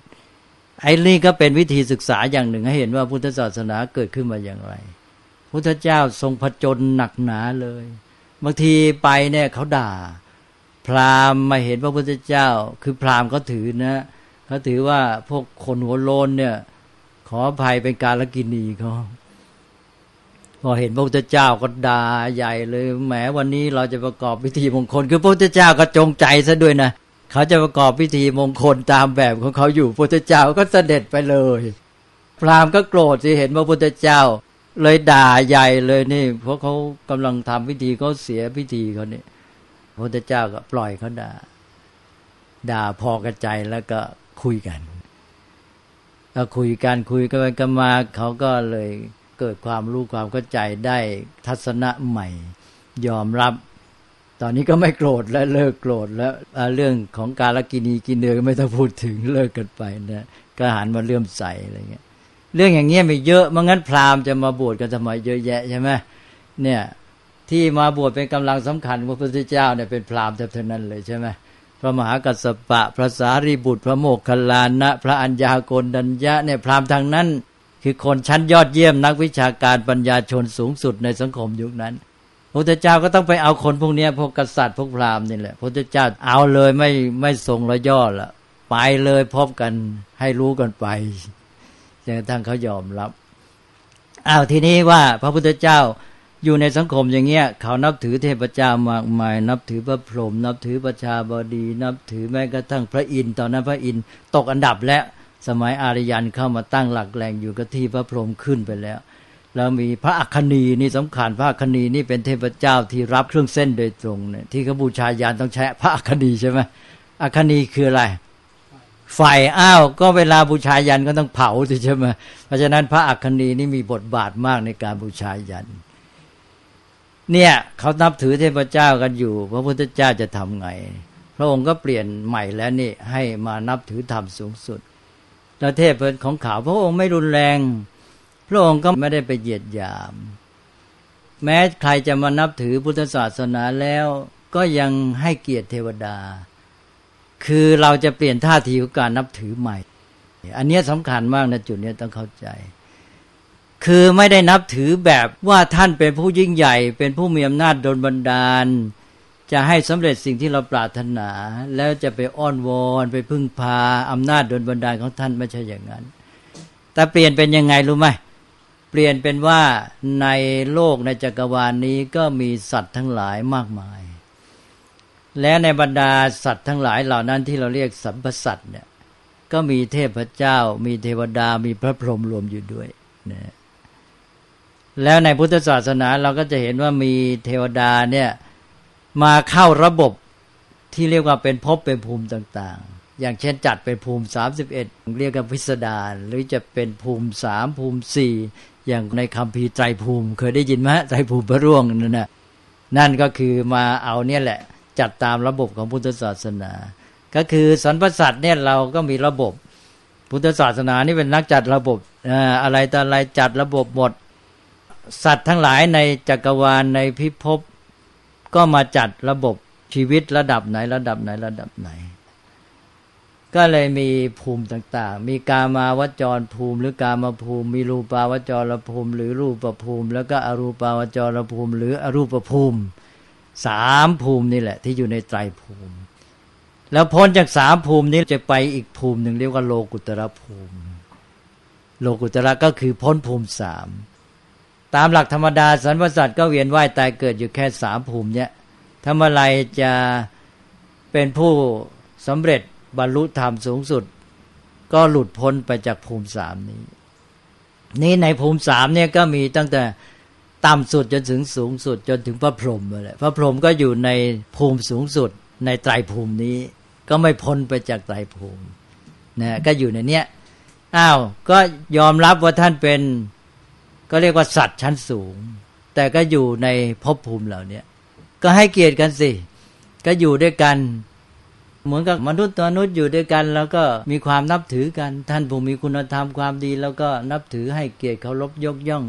ไอ้นี่ก็เป็นวิธีศึกษาอย่างหนึ่งให้เห็นว่าพุทธศาสนาเกิดขึ้นมาอย่างไร พุทธเจ้าทรงผจญหนักหนาเลยบางทีไปเนี่ยเขาด่า พราหมณ์มาเห็นพระพุทธเจ้า คือพราหมณ์เขาถือนะเขาถือว่าพวกคนหัวโลนเนี่ย ขออภัยเป็นการละกินีเขาพอเห็นพระพุทธเจ้าก็ด่าใหญ่เลยแหมวันนี้เราจะประกอบพิธีมงคล คือพระพุทธเจ้าก็จงใจซะด้วยนะเขาจะประกอบพิธีมงคลตามแบบของเขาอยู่พระพุทธเจ้าก็เสด็จไปเลย พราหมณ์ก็โกรธสิเห็นพระพุทธเจ้า เลยด่าใหญ่เลยนี่ เพราะเขากำลังทำพิธีเขาเสียพิธีเขาเนี่ย พระพุทธเจ้าก็ปล่อยเขาด่า ด่าพอกระใจแล้วก็คุยกันก็คุยกันคุยกันไปกันมาเขาก็เลยเกิดความรู้ความเข้าใจได้ทัศนะใหม่ ยอมรับตอนนี้ก็ไม่โกรธและเลิกโกรธแล้วเรื่องของการละกินีกินเนือก็ไม่ต้องพูดถึงเลิกกันไปนะก็หันมาเลื่อมใสอะไรเงี้ย เรื่องอย่างเงี้ยมีเยอะมื่งั้นพราหมณ์จะมาบวชกันทำไมเยอะแยะใช่ไหมเนี่ย ที่มาบวชเป็นกำลังสำคัญพระพุทธเจ้าเนี่ยเป็นพราหมณ์เท่านั้นเลยใช่ไหมพระมหากัสสปะ พระสารีบุตร พระโมคคัลลานะ พระัญญาโกนดัญญะเนี่ยพราหมณ์ทางนั้น คือคนชั้นยอดเยี่ยมนักวิชาการปัญญาชนสูงสุดในสังคมยุคนั้นพระพุทธเจ้าก็ต้องไปเอาคนพวกนี้พวกกษัตริย์พวกพราหมณ์นี่แหละพระพุทธเจ้าเอาเลยไม่ไม่ทรงระย่อละไปเลยพบกันให้รู้กันไปจนกระทั่งเขายอมรับอ้าวทีนี้ว่าพระพุทธเจ้า อยู่ในสังคมอย่างเงี้ย เขานับถือเทพเจ้ามากมาย นับถือพระพรหมนับถือประชาบดี นับถือแม้กระทั่งพระอินทร์ตอนนั้นพระอินทร์ตกอันดับและสมัยอารยันเข้ามาตั้งหลักแหล่งอยู่กับที่พระพรหมขึ้นไปแล้ว แล้วมีพระอัคนีนี่สำคัญพระอัคนีนี่เป็นเทพเจ้าที่รับเครื่องเส้นโดยตรงเนี่ยที่เขาบูชายันต้องใช้พระอัคนีใช่ไหมอัคนีคืออะไรไฟอ้าวก็เวลาบูชายันก็ต้องเผาใช่ไหมเพราะฉะนั้นพระอัคนีนี่มีบทบาทมากในการบูชายัน เนี่ยเขานับถือเทพเจ้ากันอยู่ พระพุทธเจ้าจะทำไง พระองค์ก็เปลี่ยนใหม่แล้วนี่ให้มานับถือธรรมสูงสุด แล้วเทพของขาวพระองค์ไม่รุนแรง พระองค์ก็ไม่ได้ไปเหยียดหยาม แม้ใครจะมานับถือพุทธศาสนาแล้วก็ยังให้เกียรติเทวดา คือเราจะเปลี่ยนท่าทีของการนับถือใหม่ อันนี้สำคัญมากนะจุดนี้ต้องเข้าใจ คือไม่ได้นับถือแบบว่าท่านเป็นผู้ยิ่งใหญ่ เป็นผู้มีอำนาจโดลบันดาล จะให้สำเร็จสิ่งที่เราปรารถนา แล้วจะไปอ้อนวอนไปพึ่งพาอำนาจโดลบันดาลของท่านไม่ใช่อย่างนั้น แต่เปลี่ยนเป็นยังไงรู้ไหมเปลี่ยนเป็นว่าในโลกในจักรวาลนนี้ก็มีสัตว์ทั้งหลายมากมาย และในบรรดาสัตว์ทั้งหลายเหล่านั้นที่เราเรียกสัมปสัตว์เนี่ยก็มีเทพเจ้า มีเทวดามีพระพรหมรวมอยู่ด้วยนะ แล้วในพุทธศาสนาเราก็จะเห็นว่ามีเทวดาเนี่ยมาเข้าระบบที่เรียกว่าเป็นภพเป็นภูมิต่าง ๆ อย่างเช่นจัดเป็นภูมิสามสิบเอ็ดเรียกกันพิสดารหรือจะเป็นภูมิสามภูมิสี่อย่างในคำพีไตรภูมิ เคยได้ยินไหมไตรภูมิพระร่วงนั่นนะนั่นก็คือมาเอาเนี่ยแหละจัดตามระบบของพุทธศาสนา ก็คือสรรพสัตว์เนี่ยเราก็มีระบบ พุทธศาสนานี่เป็นนักจัดระบบอะไรต่ออะไรจัดระบบหมด สัตว์ทั้งหลายในจักรวาลในพิภพก็มาจัดระบบชีวิตระดับไหนระดับไหนระดับไหน ก็เลยมีภูมิต่างๆ มีกามาวจรภูมิ หรือกามาภูมิ มีรูปาวจรภูมิ หรือรูปภูมิ แล้วก็อรูปาวจรภูมิ หรืออรูปภูมิสามภูมินี่แหละ ที่อยู่ในไตรภูมิ แล้วพ้นจากสามภูมินี้จะไปอีกภูมิหนึ่งเรียกว่าโลกุตระภูมิ โลกุตระก็คือพ้นภูมิสาม ตามหลักธรรมดาสรรพสัตว์ก็เวียนว่ายตายเกิดอยู่แค่สามภูมิเนี่ยทำอะไรจะเป็นผู้สำเร็จบรรลุธรรมสูงสุด ก็หลุดพ้นไปจากภูมิสามนี้ นี่ในภูมิสามเนี่ยก็มีตั้งแต่ต่ำสุดจนถึงสูงสุด จนถึงพระพรหมเลยพระพรหมก็อยู่ในภูมิสูงสุด ในไตรภูมินี้ ก็ไม่พ้นไปจากไตรภูมินะก็อยู่ในเนี้ยอ้าวก็ยอมรับว่าท่านเป็น ก็เรียกว่าสัตว์ชั้นสูง แต่ก็อยู่ในภพภูมิเหล่านี้ก็ให้เกียรติกันสิ ก็อยู่ด้วยกัน เหมือนกับมนุษย์ตัวมนุษย์อยู่ด้วยกัน แล้วก็มีความนับถือกัน ท่านผู้มีคุณธรรมความดี แล้วก็นับถือให้เกียรติเคารพยกย่อง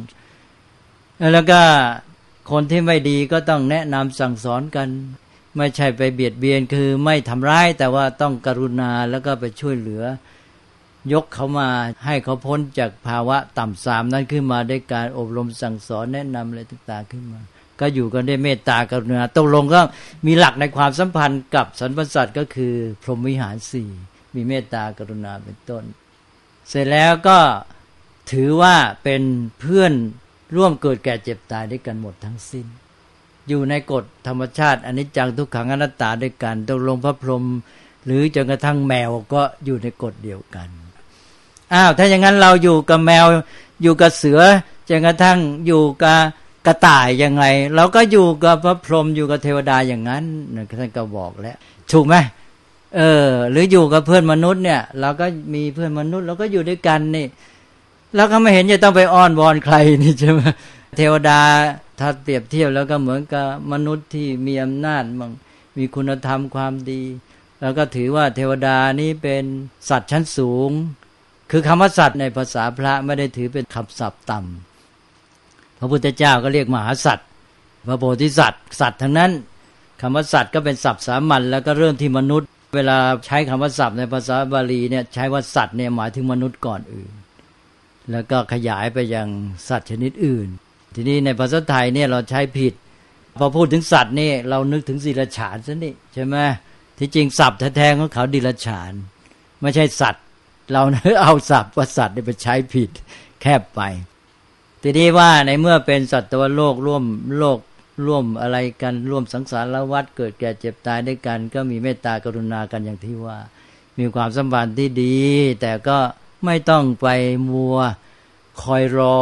แล้วก็คนที่ไม่ดีก็ต้องแนะนำสั่งสอนกัน ไม่ใช่ไปเบียดเบียนคือไม่ทำร้ายแต่ว่าต้องกรุณาแล้วก็ไปช่วยเหลือ ยกเขามาให้เขาพ้นจากภาวะต่ำสามนั้นขึ้นมาด้วยการอบรมสั่งสอนแนะนำอะไรต่างๆขึ้นมา ก็อยู่กันด้วยเมตตากรุณาตกลงก็มีหลักในความสัมพันธ์กับสรรพสัตว์ก็คือพรหมวิหารสี่มีเมตตากรุณาเป็นต้น เสร็จแล้วก็ถือว่าเป็นเพื่อนร่วมเกิดแก่เจ็บตายด้วยกันหมดทั้งสิ้น อยู่ในกฎธรรมชาติอันนี้จังทุกขังอนัตตาด้วยกันตกลงพระพรหมหรือจนกระทั่งแมวก็อยู่ในกฎเดียวกัน อ้าวถ้าอย่างนั้นเราอยู่กับแมว อยู่กับเสือจนกระทั่งอยู่กับกระต่ายยังไง เราก็อยู่กับพระพรหมอยู่กับเทวดาอย่างนั้นท่านก็บอกแล้ว ถูกไหมเออ หรืออยู่กับเพื่อนมนุษย์เนี่ย เราก็มีเพื่อนมนุษย์เราก็อยู่ด้วยกันนี่เราก็ไม่เห็นจะต้องไปอ้อนวอนใครนี่ใช่ไหมเทวดาถ้าเปรียบเทียบแล้วก็เหมือนกับมนุษย์ที่มีอำนาจมั่งมีคุณธรรมความดี แล้วก็ถือว่าเทวดานี้เป็นสัตว์ชั้นสูง คือคำว่าสัตว์ในภาษาพระไม่ได้ถือเป็นคำศัพท์ต่ำพระพุทธเจ้าก็เรียกมหาสัตว์พระโพธิสัตว์สัตว์ทั้งนั้นคำว่าสัตว์ก็เป็นศัพท์สามัญแล้วก็เริ่มที่มนุษย์ เวลาใช้คำว่าสัตว์ในภาษาบาลีเนี่ยใช้ว่าสัตว์เนี่ยหมายถึงมนุษย์ก่อนอื่น แล้วก็ขยายไปยังสัตว์ชนิดอื่น ทีนี้ในภาษาไทยเนี่ยเราใช้ผิดพอพูดถึงสัตว์นี่เรานึกถึงศิลฉานซะนี่ใช่ไหมที่จริงศัพท์แท้ๆของเขาดิลฉาน ไม่ใช่สัตว์ เราเอาศัพท์ว่าสัตว์ไปใช้ผิดแคบไป ทีนี้ว่าในเมื่อเป็นสัตว์โลกร่วมโลกร่วมอะไรกันร่วมสังสารวัฏเกิดแก่เจ็บตายด้วยกัน ก็มีเมตตากรุณากันอย่างที่ว่า มีความสัมพันธ์ที่ดี แต่ก็ไม่ต้องไปมัวคอยรอ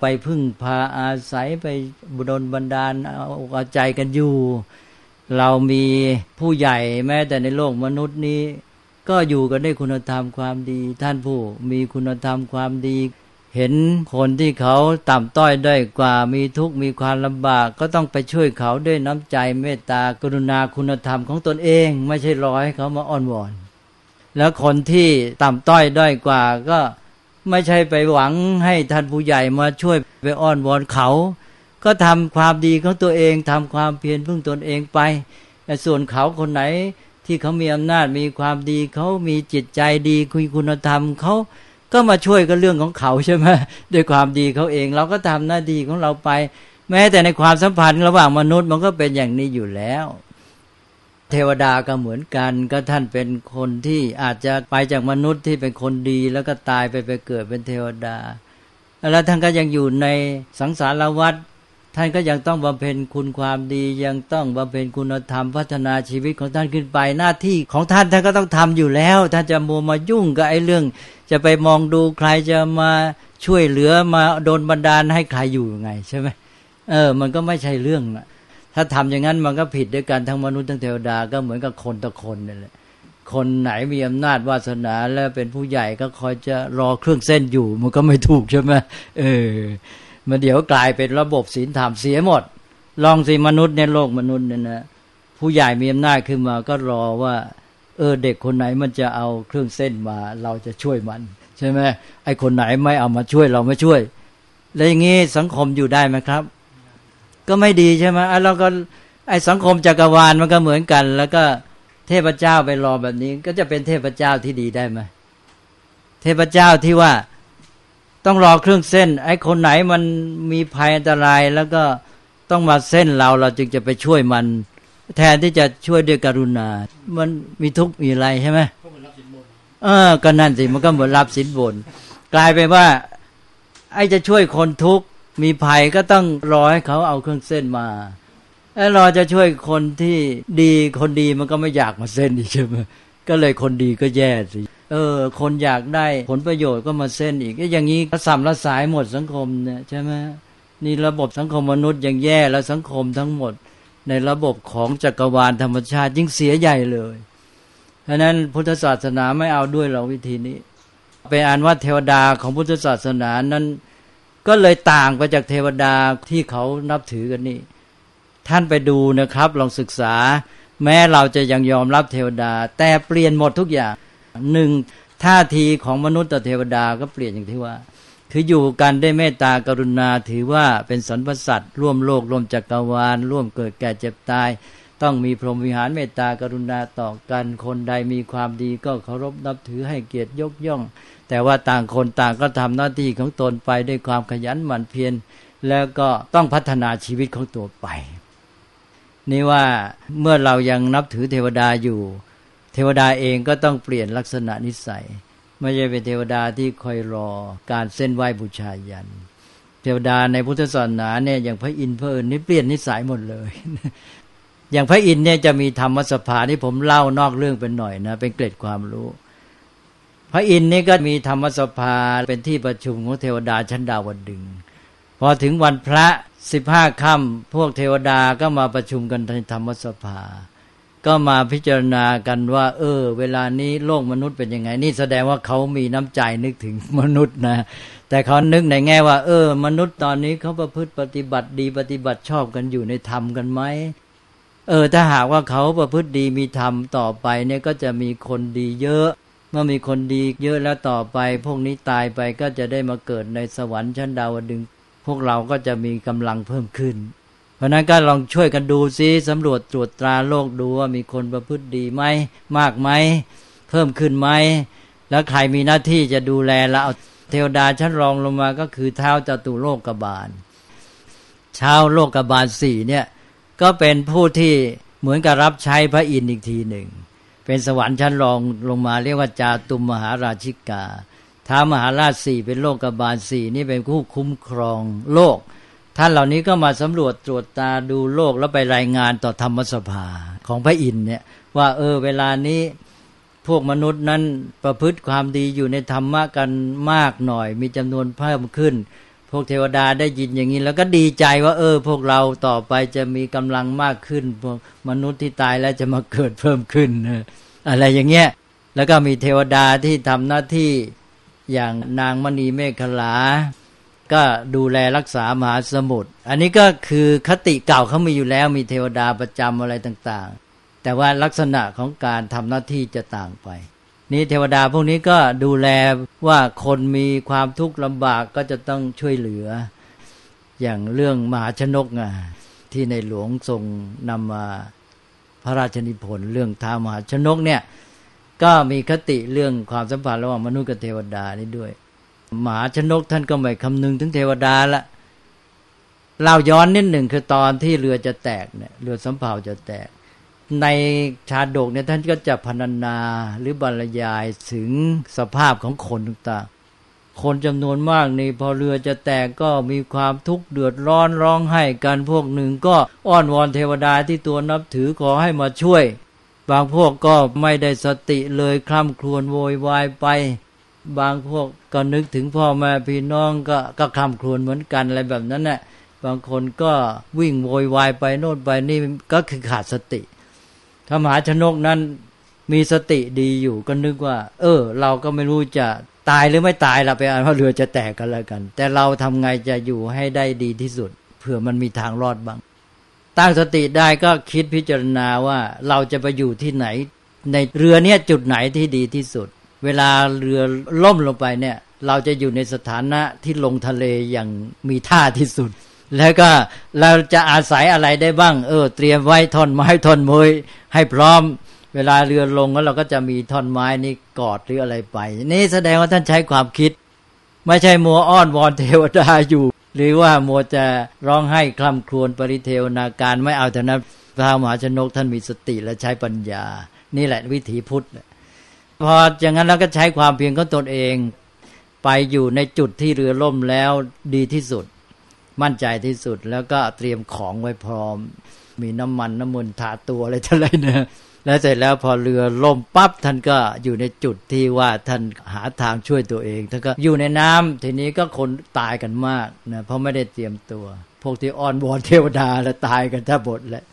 ไปพึ่งพาอาศัยไปบุดลบันดาลเอาใจกันอยู่ เรามีผู้ใหญ่แม้แต่ในโลกมนุษย์นี้ ก็อยู่กันได้คุณธรรมความดี ท่านผู้มีคุณธรรมความดี เห็นคนที่เขาต่ำต้อยด้อยกว่ามีทุกข์มีความลำบาก ก็ต้องไปช่วยเขาด้วยน้ำใจเมตตากรุณาคุณธรรมของตนเอง ไม่ใช่รอให้เขามาอ้อนวอน แล้วคนที่ต่ำต้อยด้อยกว่าก็ไม่ใช่ไปหวังให้ท่านผู้ใหญ่มาช่วยไปอ้อนวอนเขา ก็ทำความดีของตัวเองทำความเพียรพึ่งตนเองไปแต่ส่วนเขาคนไหน ที่เขามีอำนาจมีความดีเขามีจิตใจดีคุยคุณธรรมเขาก็มาช่วยกันเรื่องของเขาใช่ไหมด้วยความดีเขาเอง เราก็ทำหน้าที่ของเราไป แม้แต่ในความสัมพันธ์ระหว่างมนุษย์มันก็เป็นอย่างนี้อยู่แล้ว เทวดาก็เหมือนกัน ก็ท่านเป็นคนที่อาจจะไปจากมนุษย์ที่เป็นคนดีแล้วก็ตายไปไปเกิดเป็นเทวดา แล้วท่านก็ยังอยู่ในสังสารวัฏ ท่านก็ยังต้องบำเพ็ญคุณความดียังต้องบำเพ็ญคุณธรรมพัฒนาชีวิตของท่านขึ้นไปหน้าที่ของท่านท่านก็ต้องทำอยู่แล้ว ท่านจะมัวมายุ่งกับไอ้เรื่อง จะไปมองดูใครจะมาช่วยเหลือมาโดนบันดาลให้ใครอยู่ยังไงใช่ไหมเออ มันก็ไม่ใช่เรื่องนะถ้าทำอย่างนั้นมันก็ผิดด้วยกันทั้งมนุษย์ทั้งเทวดาก็เหมือนกับคนต่อคนนี่แหละคนไหนมีอำนาจวาสนา แล้วเป็นผู้ใหญ่ก็คอยจะรอเครื่องเส้นอยู่ มันก็ไม่ถูกใช่ไหมเออ มันเดี๋ยวกลายเป็นระบบศีลธรรมเสียหมด ลองสิมนุษย์ในโลกมนุษย์เนี่ยนะผู้ใหญ่มีอำนาจขึ้นมาก็รอว่า เออเด็กคนไหนมันจะเอาเครื่องเส้นมา เราจะช่วยมัน ใช่ไหมไอคนไหนไม่เอามาช่วยเราไม่ช่วย แล้วอย่างนี้สังคมอยู่ได้ไหมครับ ก็ไม่ดีใช่ไหมเราก็ไอสังคมจักรวาลมันก็เหมือนกัน แล้วก็เทพเจ้าไปรอแบบนี้ ก็จะเป็นเทพเจ้าที่ดีได้ไหมเทพเจ้าที่ว่า ต้องรอเครื่องเส้น ไอ้คนไหนมันมีภัยอันตรายแล้วก็ต้องมาเส้นเราเราจึงจะไปช่วยมัน แทนที่จะช่วยด้วยกรุณา มันมีทุกข์มีอะไรใช่ไหมเออ ก็นั่นสิมันก็เหมือนรับสินบน กลายไปว่า ไอ้จะช่วยคนทุกข์มีภัยก็ต้องรอให้เขาเอาเครื่องเส้นมาแล้รอจะช่วยคนที่ดีคนดีมันก็ไม่อยากมาเส้นอีกใช่ไหมก็เลยคนดีก็แย่สิ เออ คนอยากได้ผลประโยชน์ก็มาเส้นอีกอย่างนี้สัมละสายหมดสังคมเนี่ยใช่ไหมนี่ระบบสังคมมนุษย์ยังแย่แล้วสังคมทั้งหมด ในระบบของจักรวาลธรรมชาติยิ่งเสียใหญ่เลยเพราะนั้นพุทธศาสนาไม่เอาด้วยเราวิธีนี้เป็นอันว่าเทวดาของพุทธศาสนานั้น ก็เลยต่างไปจากเทวดาที่เขานับถือกันนี่ ท่านไปดูนะครับ ลองศึกษา แม้เราจะยังยอมรับเทวดา แต่เปลี่ยนหมดทุกอย่าง หนึ่งท่าทีของมนุษย์ต่อเทวดาก็เปลี่ยนอย่างที่ว่า คืออยู่กันได้เมตตากรุณาถือว่าเป็นสรรพสัตว์ร่วมโลกร่วมจักรวาล ร่วมเกิดแก่เจ็บตาย ต้องมีพรหมวิหารเมตตากรุณาต่อกันคนใดมีความดีก็เคารพนับถือให้เกียรติยกย่อง แต่ว่าต่างคนต่างก็ทำหน้าที่ของตนไปด้วยความขยันหมั่นเพียรแล้วก็ต้องพัฒนาชีวิตของตัวไปนี่ว่าเมื่อเรายังนับถือเทวดาอยู่ เทวดาเองก็ต้องเปลี่ยนลักษณะนิสัย ไม่ใช่เป็นเทวดาที่คอยรอการเส้นไหว้บูชายัน เทวดาในพุทธศาสนาเนี่ยอย่างพระอินทร์พระอิญนี่เปลี่ยนนิสัยหมดเลย อย่างพระอินทร์เนี่ยจะมีธรรมสภาที่ผมเล่านอกเรื่องเป็นหน่อยนะ เป็นเกร็ดความรู้ พระอินทร์นี่ก็มีธรรมสภาเป็นที่ประชุมของเทวดาชั้นดาวดึงพอถึงวันพระสิบห้าค่ำพวกเทวดาก็มาประชุมกันในธรรมสภา ก็มาพิจารณากันว่า เออ เวลานี้โลกมนุษย์เป็นยังไง นี่แสดงว่าเขามีน้ำใจนึกถึงมนุษย์นะ แต่เขานึกในแง่ว่า เออ มนุษย์ตอนนี้เขาประพฤติปฏิบัติดีปฏิบัติชอบกันอยู่ในธรรมกันไหมเออถ้าหากว่าเขาประพฤติดีมีธรรมต่อไปเนี่ยก็จะมีคนดีเยอะ เมื่อมีคนดีเยอะแล้วต่อไป พวกนี้ตายไปก็จะได้มาเกิดในสวรรค์ชั้นดาวดึง พวกเราก็จะมีกำลังเพิ่มขึ้น เพราะนั้นก็ลองช่วยกันดูซิสำรวจตรวจตราโลกดูว่ามีคนประพฤติดีไหมมากไหมเพิ่มขึ้นไหมแล้วใครมีหน้าที่จะดูแลแล้วเอาเทวดาชั้นรองลงมาก็คือเท้าจตุโลกบาลชาวโลกบาลสี่เนี่ยก็เป็นผู้ที่เหมือนกับรับใช้พระอินทร์อีกทีหนึ่ง เป็นสวรรค์ชั้นรองลงมาเรียกว่าจาตุมมหาราชิกาท้ามหาราชสี่เป็นโลกบาลสี่นี่เป็นผู้คุ้มครองโลก ท่านเหล่านี้ก็มาสำรวจตรวจตาดูโลกแล้วไปรายงานต่อธรรมสภาของพระอินทร์เนี่ยว่าเออเวลานี้พวกมนุษย์นั้นประพฤติความดีอยู่ในธรรมะกันมากหน่อย มีจำนวนเพิ่มขึ้น พวกเทวดาได้ยินอย่างนี้ แล้วก็ดีใจว่า เออ พวกเราต่อไปจะมีกำลังมากขึ้น พวกมนุษย์ที่ตายแล้วจะมาเกิดเพิ่มขึ้นอะไรอย่างเงี้ยแล้วก็มีเทวดาที่ทำหน้าที่อย่างนางมณีเมฆลา ก็ดูแลรักษามหาสมุทรอันนี้ก็คือคติเก่าเขามีอยู่แล้วมีเทวดาประจำอะไรต่างๆ แต่ว่าลักษณะของการทำหน้าที่จะต่างไป นี่เทวดาพวกนี้ก็ดูแลว่าคนมีความทุกข์ลำบากก็จะต้องช่วยเหลือ อย่างเรื่องมหาชนกอะที่ในหลวงทรงนำมาพระราชนิพนธ์เรื่องท้ามหาชนกเนี่ยก็มีคติเรื่องความสัมพันธ์ระหว่างมนุษย์กับเทวดานี่ด้วย หมาชนกท่านก็ไม่คำนึงถึงเทวดาละเล่าย้อนนิดหนึ่งคือตอนที่เรือจะแตกเนี่ยเรือสำเภาจะแตก ในชาดกเนี่ยท่านก็จะพรรณนาหรือบรรยายถึงสภาพของคนต่างๆคนจำนวนมากนี่พอเรือจะแตกก็มีความทุกข์เดือดร้อนร้องไห้กันพวกหนึ่งก็อ้อนวอนเทวดาที่ตัวนับถือขอให้มาช่วย บางพวกก็ไม่ได้สติเลยคล่ำครวญโวยวายไป บางพวกก็นึกถึงพ่อแม่พี่น้องก็ก็คำครวญเหมือนกันอะไรแบบนั้นแหละบางคนก็วิ่งโวยวายไปโน่นไปนี่ก็คือขาดสติถ้ามหาชนกนั้นมีสติดีอยู่ก็นึกว่า เออ เราก็ไม่รู้จะตายหรือไม่ตายเราไปอ่านว่าเรือจะแตกกันแล้วกัน แต่เราทำไงจะอยู่ให้ได้ดีที่สุดเผื่อมันมีทางรอดบ้าง ตั้งสติได้ก็คิดพิจารณาว่าเราจะไปอยู่ที่ไหน ในเรือเนี้ยจุดไหนที่ดีที่สุด เวลาเรือล่มลงไปเนี่ย เราจะอยู่ในสถานะที่ลงทะเลอย่างมีท่าที่สุด แล้วก็เราจะอาศัยอะไรได้บ้าง เออ เตรียมไว้ท่อนไม้ท่อนมวยให้พร้อม เวลาเรือลงแล้วเราก็จะมีท่อนไม้นี่กอดหรืออะไรไป นี่แสดงว่าท่านใช้ความคิด ไม่ใช่มัวอ้อนวอนเทวดาอยู่ หรือว่ามัวจะร้องไห้คล่ำครวญปริเทวนาการไม่เอาเท่านั้นพระมหาชนกท่านมีสติและใช้ปัญญา นี่แหละวิถีพุทธ พออย่างนั้นแล้วก็ใช้ความเพียรของตนเอง ไปอยู่ในจุดที่เรือล่มแล้วดีที่สุด มั่นใจที่สุดแล้วก็เตรียมของไว้พร้อม มีน้ำมันน้ำมันทาตัวอะไรทั้งหลายเนี่ยแล้วเสร็จแล้วพอเรือล่มปั๊บท่านก็อยู่ในจุดที่ว่าท่านหาทางช่วยตัวเองท่านก็อยู่ในน้ำทีนี้ก็คนตายกันมากนะเพราะไม่ได้เตรียมตัว พวกที่อ้อนวอนเทวดาแล้วตายกันแทบหมดเลย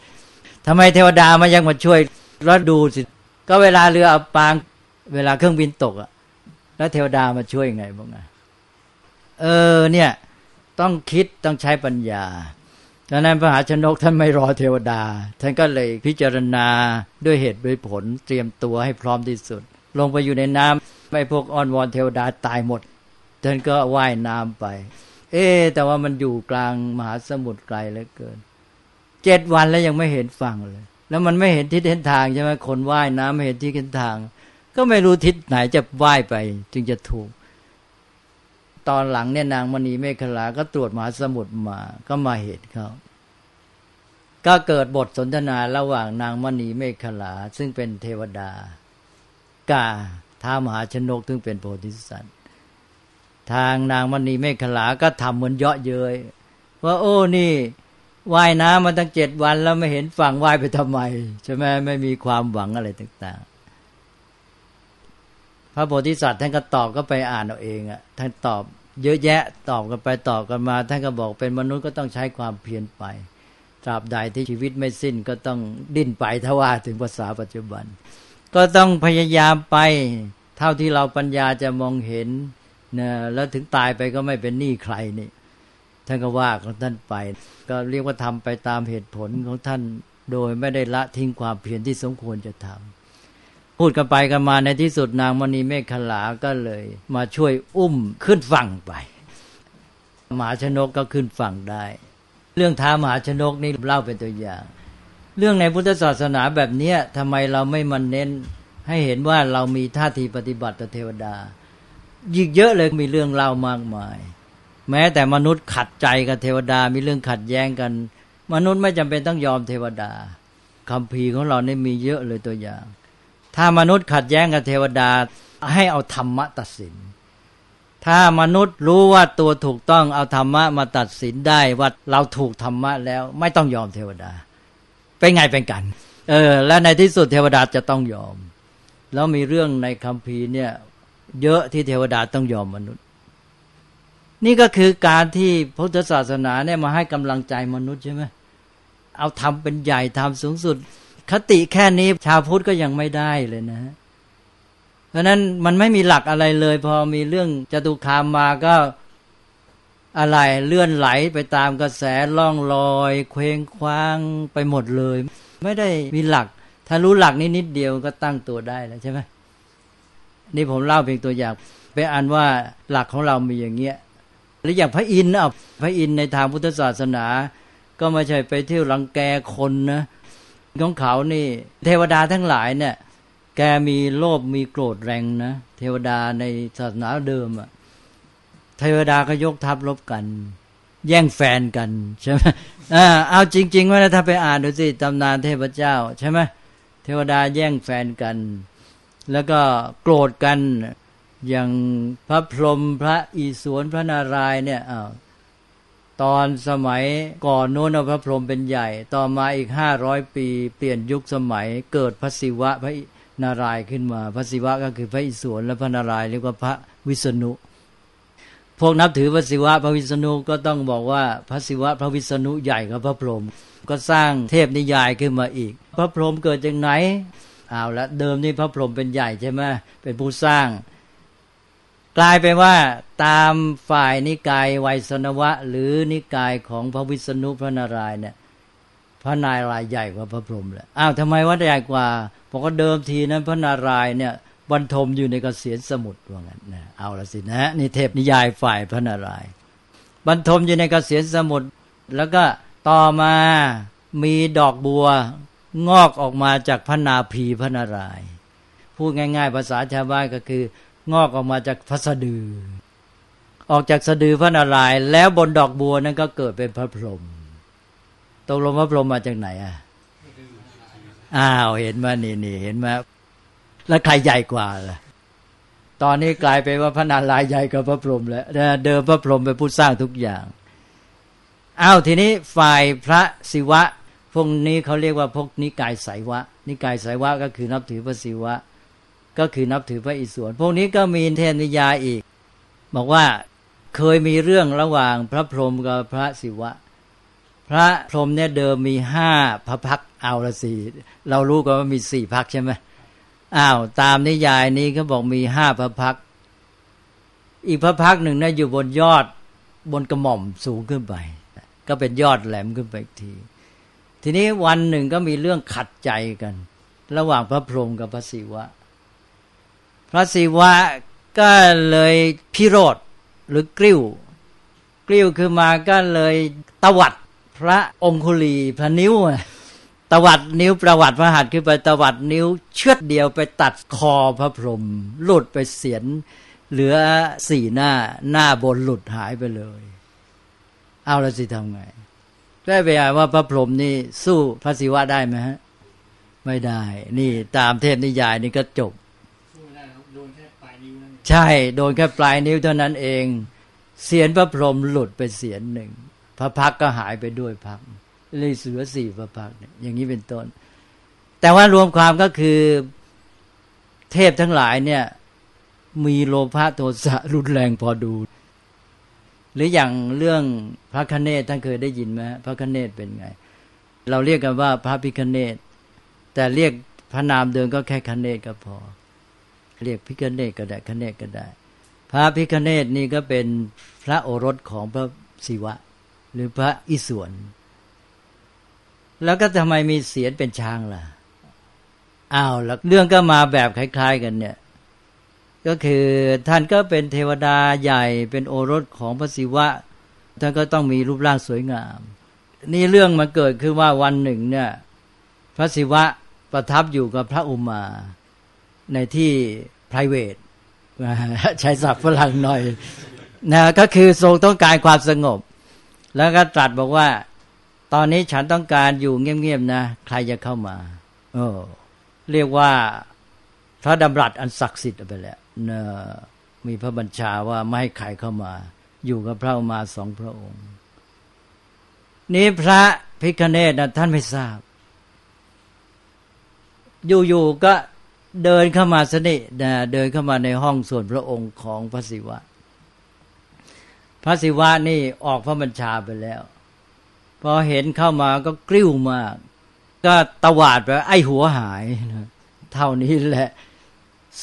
ทำไมเทวดามายังมาช่วยแล้วดูสิ ก็เวลาเรืออับปาง เวลาเครื่องบินตกอะแล้วเทวดามาช่วยยังไงบ้างอะเออเนี่ย ต้องคิดต้องใช้ปัญญาดังนั้นพระหาชนกท่านไม่รอเทวดา ท่านก็เลยพิจารณาด้วยเหตุด้วยผลเตรียมตัวให้พร้อมที่สุด ลงไปอยู่ในน้ำไม่พวกอ้อนวอนเทวดาตายหมด ท่านก็ว่ายน้ำไป เอ๊แต่ว่ามันอยู่กลางมหาสมุทรไกลเหลือเกินเจ็ดวันแล้วยังไม่เห็นฝั่งเลย แล้วมันไม่เห็นทิศเห็นทางใช่ไหมคนว่ายน้ำไม่เห็นที่เห็นทาง ก็ไม่รู้ทิศไหนจะว่ายไป จึงจะถูก ตอนหลังเนี่ยนางมณีเมฆลา ก็ตรวจมหาสมุทรมา ก็มาเห็นเขาก็เกิดบทสนทนาระหว่างนางมณีเมฆลา ซึ่งเป็นเทวดา กาท้ามหาชนกซึ่งเป็นโพธิสัตว์ทางนางมณีเมฆลา ก็ทำเหมือนเยาะเย้ยว่าโอ้นี่ว่ายน้ำมาตั้งเจ็ดวันแล้วไม่เห็นฝั่งว่ายไปทำไมใช่ไหมไม่มีความหวังอะไรต่าง พระโพธิสัตว์ท่านก็ตอบก็ไปอ่านเอาเองอะท่านตอบเยอะแยะตอบกันไปตอบกันมา ท่านก็บอกเป็นมนุษย์ก็ต้องใช้ความเพียรไปตราบใดที่ชีวิตไม่สิ้นก็ต้องดิ้นไปถ้าว่าถึงภาษาปัจจุบัน ก็ต้องพยายามไป เท่าที่เราปัญญาจะมองเห็นนะแล้วถึงตายไปก็ไม่เป็นหนี้ใครนี่ท่านก็ว่าของท่านไป ก็เรียกว่าทำไปตามเหตุผลของท่านโดยไม่ได้ละทิ้งความเพียรที่สมควรจะทำ พูดกันไปกันมาในที่สุดนางมณีเมฆขลาก็เลย มาช่วยอุ้มขึ้นฝั่งไปมหาชนกก็ขึ้นฝั่งได้ เรื่องท้ามหาชนกนี่เล่าเป็นตัวอย่าง เรื่องในพุทธศาสนาแบบนี้ทำไมเราไม่มันเน้น ให้เห็นว่าเรามีท่าทีปฏิบัติต่อเทวดายิ่งเยอะเลยมีเรื่องเล่ามากมาย แม้แต่มนุษย์ขัดใจกับเทวดา มีเรื่องขัดแย้งกัน มนุษย์ไม่จำเป็นต้องยอมเทวดาคำพีของเราเนี่มีเยอะเลยตัวอย่าง ถ้ามนุษย์ขัดแย้งกับเทวดาให้เอาธรรมะตัดสิน ถ้ามนุษย์รู้ว่าตัวถูกต้องเอาธรรมะมาตัดสินได้ว่าเราถูกธรรมะแล้ว ไม่ต้องยอมเทวดา เป็นไงเป็นกัน เออ และในที่สุดเทวดาจะต้องยอม แล้วมีเรื่องในคำพีเนี่ย เยอะที่เทวดาต้องยอมมนุษย์ นี่ก็คือการที่พุทธศาสนาเนี่ยมาให้กำลังใจมนุษย์ใช่ไหมเอาทำเป็นใหญ่ทำสูงสุด คติแค่นี้ชาวพุทธก็ยังไม่ได้เลยนะ เพราะนั้นมันไม่มีหลักอะไรเลย พอมีเรื่องจตุคามมาก็อะไรเลื่อนไหลไปตามกระแสล่องลอย เคว้งคว้างไปหมดเลย ไม่ได้มีหลัก ถ้ารู้หลักนิดนิดเดียวก็ตั้งตัวได้แล้วใช่ไหมนี่ผมเล่าเพียงตัวอย่างไปอ่านว่าหลักของเรามีอย่างเงี้ยหรืออย่างพระอินทร์อะพระอินทร์ในทางพุทธศาสนา ก็ไม่ใช่ไปเที่ยวรังแกคนนะ ของเขานี่ เทวดาทั้งหลายเนี่ย แกมีโลภมีโกรธแรงนะเทวดาในศาสนาเดิมอะเทวดาก็ยกทัพรบกัน แย่งแฟนกันใช่ไหมอ่าเอาจริง ๆ ว่าถ้าไปอ่านดูสิตำนานเทพเจ้า ใช่ไหมเทวดาแย่งแฟนกัน แล้วก็โกรธกันอย่างพระพรหมพระอิศวรพระนารายเนี่ยอ้าว ตอนสมัยก่อนโน้นพระพรหมเป็นใหญ่ ต่อมาอีกห้าร้อยปี เปลี่ยนยุคสมัยเกิดพระศิวะพระนารายขึ้นมา พระศิวะก็คือพระอิศวรและพระนารายเรียกว่าพระวิษณุ พวกนับถือพระศิวะพระวิษณุก็ต้องบอกว่าพระศิวะพระวิษณุใหญ่กว่าพระพรหมก็สร้างเทพนิยายขึ้นมาอีก พระพรหมเกิดจากไหนเอาละเดิมนี่พระพรหมเป็นใหญ่ใช่ไหมเป็นผู้สร้าง กลายไปว่าตามฝ่ายนิกายไวยสนวะ หรือนิกายของพระวิษณุพระนารายณ์เนี่ยพระนายรายใหญ่กว่าพระพรหมแหละอ้าวทำไมว่าใหญ่กว่าเพราะก็เดิมทีนั้นพระนารายณ์เนี่ยบรรทมอยู่ในกเกษียนสมุทรว่างั้นนะเอาละสินะนี่เทพนิยายฝ่ายพระนารายณ์บรรทมอยู่ในกเกษียนสมุทรแล้วก็ต่อมามีดอกบัวงอกออกมาจากพระนาภีพระนารายณ์พูดง่าย ๆ ภาษาชาวบ้านก็คือ งอกออกมาจากพระสะดือ ออกจากสะดือพระนารายณ์แล้วบนดอกบัวนั้นก็เกิดเป็นพระพรหมตกลงพระพรหมมาจากไหนอะอ้าวเห็นมานี่นี่เห็นมาแล้วใครใหญ่กว่าล่ะตอนนี้กลายเป็นว่าพระนารายณ์ใหญ่กว่าพระพรหมแล้วเดิมพระพรหมเป็นผู้สร้างทุกอย่างอ้าวทีนี้ฝ่ายพระศิวะพวกนี้เขาเรียกว่าพวกนิกายสายวะ นิกายสายวะก็คือนับถือพระศิวะ ก็คือนับถือพระอิศวรพวกนี้ก็มีเทนิยาอีก บอกว่าเคยมีเรื่องระหว่างพระพรหมกับพระศิวะ พระพรหมเนี่ยเดิมมีห้าพระพักเอาละสี่เรารู้กันว่ามีสี่พักใช่ไหมอ้าวตามนิยายนี้เขาบอกมีห้าพระพัก อีกพระพักหนึ่งนะ่อยู่บนยอดบนกระหม่อมสูงขึ้นไป ก็เป็นยอดแหลมขึ้นไปอีกที ทีนี้วันหนึ่งก็มีเรื่องขัดใจกัน ระหว่างพระพรหมกับพระศิวะ พระศิวะก็เลยพิโรธหรือกริ้ว กริ้วคือมาก็เลยตวัดพระองคุลีพระนิ้วตวัดนิ้วประวัติพระหัตถ์ขึ้นไปตวัดนิ้วเชือดเดียวไปตัดคอพระพรหมหลุดไปเสียน เหลือสี่หน้าหน้าบนหลุดหายไปเลย เอาแล้วสิทำไง ได้ไปอ่านว่าพระพรหมนี่สู้พระศิวะได้ไหมฮะ ไม่ได้ นี่ตามเทพนิยายนี่ก็จบ ใช่ โดนแค่ปลายนิ้วเท่านั้นเอง เสียนพระพรหมหลุดไปเสียนหนึ่ง พระพักก็หายไปด้วยพักเลยเสือสี่พระพักอย่างนี้เป็นต้น แต่ว่ารวมความก็คือเทพทั้งหลายเนี่ย มีโลภะโทสะรุนแรงพอดู หรืออย่างเรื่องพระคเนศท่านเคยได้ยินไหมพระคเนศเป็นไง เราเรียกกันว่าพระพิคเนตแต่เรียกพระนามเดิมก็แค่คเนตก็พอ เรียกพิคเนตก็ได้คเนตก็ได้ พระพิคเนตนี่ก็เป็นพระโอรสของพระศิวะ หรือพระอิศวรแล้วก็ทำไมมีเสียนเป็นช้างล่ะอ้าวแล้วเรื่องก็มาแบบคล้าย ๆ กันเนี่ย ก็คือท่านก็เป็นเทวดาใหญ่เป็นโอรสของพระศิวะ ท่านก็ต้องมีรูปร่างสวยงาม นี่เรื่องมันเกิดขึ้นว่าวันหนึ่งเนี่ย พระศิวะประทับอยู่กับพระอุมา ในที่ private ใช้ศัพท์ฝรั่งหน่อยนะก็คือทรงต้องการความสงบ แล้วก็ตรัสบอกว่า ตอนนี้ฉันต้องการอยู่เงียบๆนะ ใครจะเข้ามาโอ้เรียกว่าพระดำรัสอันศักดิ์สิทธิ์ไปแล้วนะมีพระบัญชาว่าไม่ให้ใครเข้ามา อยู่กับพระอุมาสองพระองค์ นี้พระพิคเนตนะท่านไม่ทราบ อยู่ๆก็ เดินเข้ามาสนิเดินเข้ามาในห้องส่วนพระองค์ของพระศิวะ พระศิวะนี่ออกพระบัญชาไปแล้ว พอเห็นเข้ามาก็กลิ้วมาก ก็ตวาดไปไอ้หัวหายเท่านี้แหละ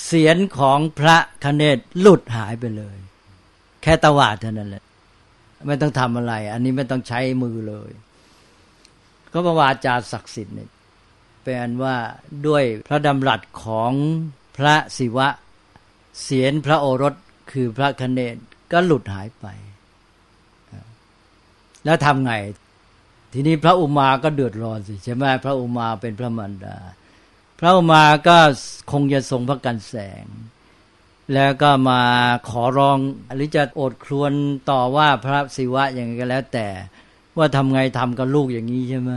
เสียนของพระคเนศหลุดหายไปเลย แค่ตวาดเท่านั้นแหละ ไม่ต้องทำอะไร อันนี้ไม่ต้องใช้มือเลย ก็ประวาจาศักดิ์สิทธิ์เนี่ย แปลว่าด้วยพระดำรัสของพระศิวะ เสียนพระโอรสคือพระคเนศก็หลุดหายไป แล้วทำไง ทีนี้พระอุมาก็เดือดร้อนสิใช่ไหมพระอุมาเป็นพระมารดา พระอุมาก็คงจะทรงพระกันแสง แล้วก็มาขอร้องหรือจะอดครวนต่อว่าพระศิวะอย่างไรก็แล้วแต่ ว่าทำไงทำกับลูกอย่างนี้ใช่ไหม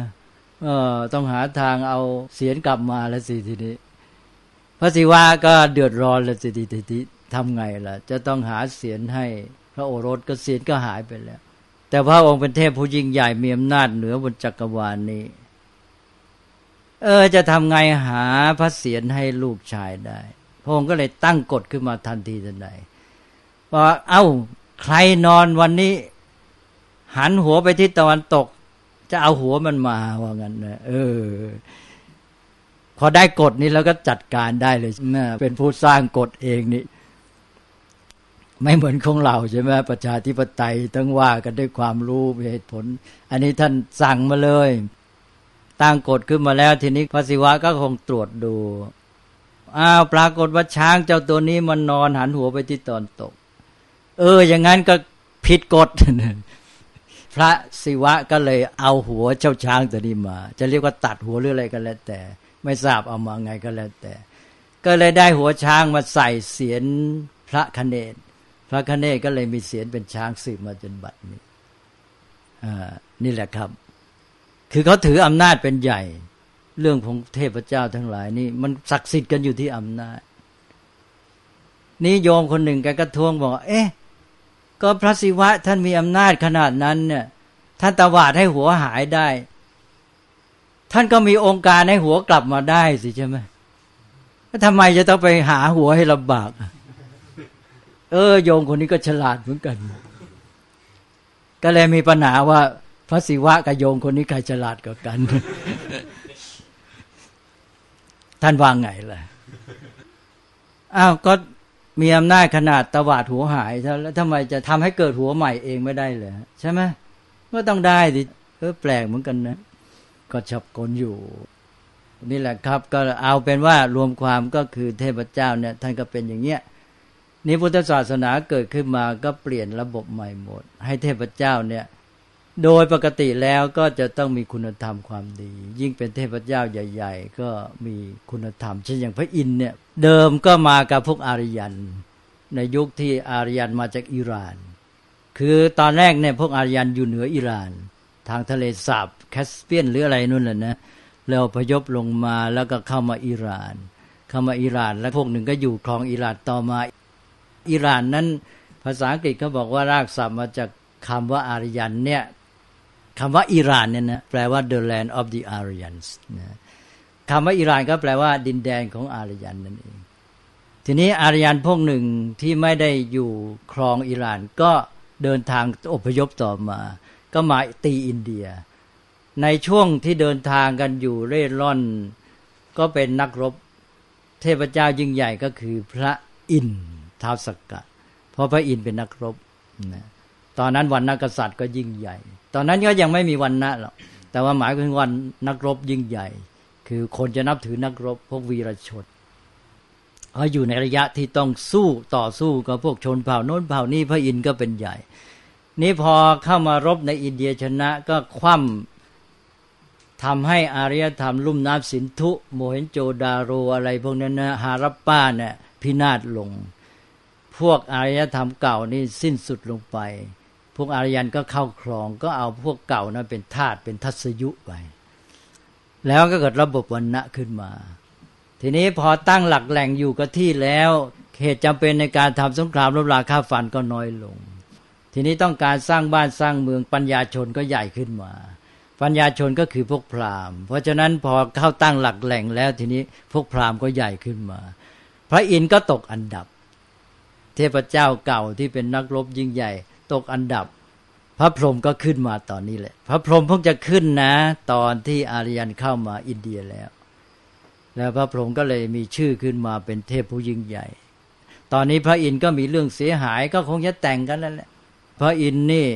เออต้องหาทางเอาเสียนกลับมาแล้วสิทีนี้พระศิวะก็เดือดร้อนแล้วสิทีนี้ทำไงล่ะ จะต้องหาเสียนให้พระโอรสก็เสียนก็หายไปแล้ว แต่พระองค์เป็นเทพผู้ยิ่งใหญ่มีอำนาจเหนือบนจักรวาลนนี้ เออ จะทำไงหาพระเสียนให้ลูกชายได้ พระองค์ก็เลยตั้งกฎขึ้นมาทันทีทันใดว่าเอา้าใครนอนวันนี้ หันหัวไปทิศตะวันตก จะเอาหัวมันมาว่างั้นนะเออ พอได้กฎนี้แล้วก็จัดการได้เลยนะเป็นผู้สร้างกฎเองนี่ไม่เหมือนของเราใช่ไหมประชาธิปไตยต้องว่ากันด้วยความรู้เหตุผล อันนี้ท่านสั่งมาเลย ตั้งกฎขึ้นมาแล้ว ทีนี้พระศิวะก็คงตรวจดูอ้าวปรากฏว่าช้างเจ้าตัวนี้มันนอนหันหัวไปที่ตอนตก เออ อย่างนั้นก็ผิดกฎ พระศิวะก็เลยเอาหัวเจ้าช้างตัวนี้มา จะเรียกว่าตัดหัวหรืออะไรก็แล้วแต่ ไม่ทราบเอามาไงก็แล้วแต่ ก็เลยได้หัวช้างมาใส่เสียนพระคเนศพระคเนศก็เลยมีเสียนเป็นช้างสืบมาจนบัดนี้อ่านี่แหละครับ คือเขาถืออำนาจเป็นใหญ่ เรื่องของเทพเจ้าทั้งหลายนี่มันศักดิ์สิทธิ์กันอยู่ที่อำนาจ นี่โยมคนหนึ่งแกก็ทวงบอก เอ๊ะ ก็พระศิวะท่านมีอำนาจขนาดนั้นเนี่ยท่านตวาดให้หัวหายได้ ท่านก็มีองค์การให้หัวกลับมาได้สิใช่ไหมทำไมจะต้องไปหาหัวให้ลำบาก เออ โยมคนนี้ก็ฉลาดเหมือนกัน ก็เลยมีปัญหาว่า พระศิวะกับโยมคนนี้ใครฉลาดกว่ากัน ท่านวางไงล่ะอ้าวก็ มีอำนาจขนาดตวาดหัวหายแล้วทำไมจะทำให้เกิดหัวใหม่เองไม่ได้เลยใช่ไหมก็ต้องได้ดิเออแปลกเหมือนกันนะ ก็ชับกลอยู่ นี่แหละครับ ก็เอาเป็นว่ารวมความก็คือเทพเจ้าเนี่ยท่านก็เป็นอย่างเงี้ยนี่พุทธศาสนาเกิดขึ้นมาก็เปลี่ยนระบบใหม่หมด ให้เทพเจ้าเนี่ย โดยปกติแล้วก็จะต้องมีคุณธรรมความดี ยิ่งเป็นเทพเจ้าใหญ่ ๆ ก็มีคุณธรรม เช่นอย่างพระอินทร์เนี่ย เดิมก็มากับพวกอารยัน ในยุคที่อารยันมาจากอิหร่าน คือตอนแรกเนี่ยพวกอารยันอยู่เหนืออิหร่าน ทางทะเลสาบแคสเปียนหรืออะไรนู่นแหละนะแล้วพยพลงมาแล้วก็เข้ามาอิหร่าน เข้ามาอิหร่าน แล้วพวกหนึ่งก็อยู่ครองอิหร่านต่อมา อิหร่านนั้น ภาษาอังกฤษเขาบอกว่ารากศัพท์มาจากคำว่าอารยันเนี่ยคำว่าอิหร่านเนี่ยนะแปลว่า the land of the Aryans นะ คำว่าอิหร่านก็แปลว่า ดินแดนของอารยันนั่นเอง ทีนี้อารยันพวกหนึ่งที่ไม่ได้อยู่ครองอิหร่าน ก็เดินทางอพยพต่อมา ก็มาตีอินเดีย ในช่วงที่เดินทางกันอยู่เร่ร่อน ก็เป็นนักรบเทพเจ้ายิ่งใหญ่ก็คือพระอินท้าวสกกะ เพราะพระอินเป็นนักรบนะตอนนั้นวันนักษัตริย์ก็ยิ่งใหญ่ ตอนนั้นก็ยังไม่มีวันนะหรอกแต่ว่าหมายถึงวันนักรบยิ่งใหญ่ คือคนจะนับถือนักรบพวกวีรชนเขาอยู่ในระยะที่ต้องสู้ต่อสู้กับพวกชนเผ่าโน้นเผ่านี้พระอินทร์ก็เป็นใหญ่ นี่พอเข้ามารบในอินเดียชนะก็คว่ำทำให้อารยธรรมลุ่มน้ำสินธุ โมเห็นโจดาโรอะไรพวกนั้นนะฮารับป้าเนี่ยพินาศลง พวกอารยธรรมเก่านี่สิ้นสุดลงไป พวกอารยันก็เข้าครองก็เอาพวกเก่านั้นเป็นทาสเป็นทัศยุไป แล้วก็เกิดระบบวันณะขึ้นมา ทีนี้พอตั้งหลักแหล่งอยู่กับที่แล้วเหตุจำเป็นในการทำสงครามรบราค่าฟันก็น้อยลง ทีนี้ต้องการสร้างบ้านสร้างเมืองปัญญาชนก็ใหญ่ขึ้นมา ปัญญาชนก็คือพวกพราหมณ์ เพราะฉะนั้นพอเข้าตั้งหลักแหล่งแล้ว ทีนี้พวกพราหมณ์ก็ใหญ่ขึ้นมา พระอินทร์ก็ตกอันดับ เทพเจ้าเก่าที่เป็นนักรบยิ่งใหญ่ ตกอันดับ ระพรหมก็ขึ้นมาตอนนี้แหละ พระพรหมเพิ่งจะขึ้นนะ ตอนที่อารยันเข้ามาอินเดียแล้ว แล้วพระพรหมก็เลยมีชื่อขึ้นมาเป็นเทพผู้ยิ่งใหญ่ ตอนนี้พระอินทร์ก็มีเรื่องเสียหายก็คงจะแต่งกันแล้วแหละ พระอินทร์นี่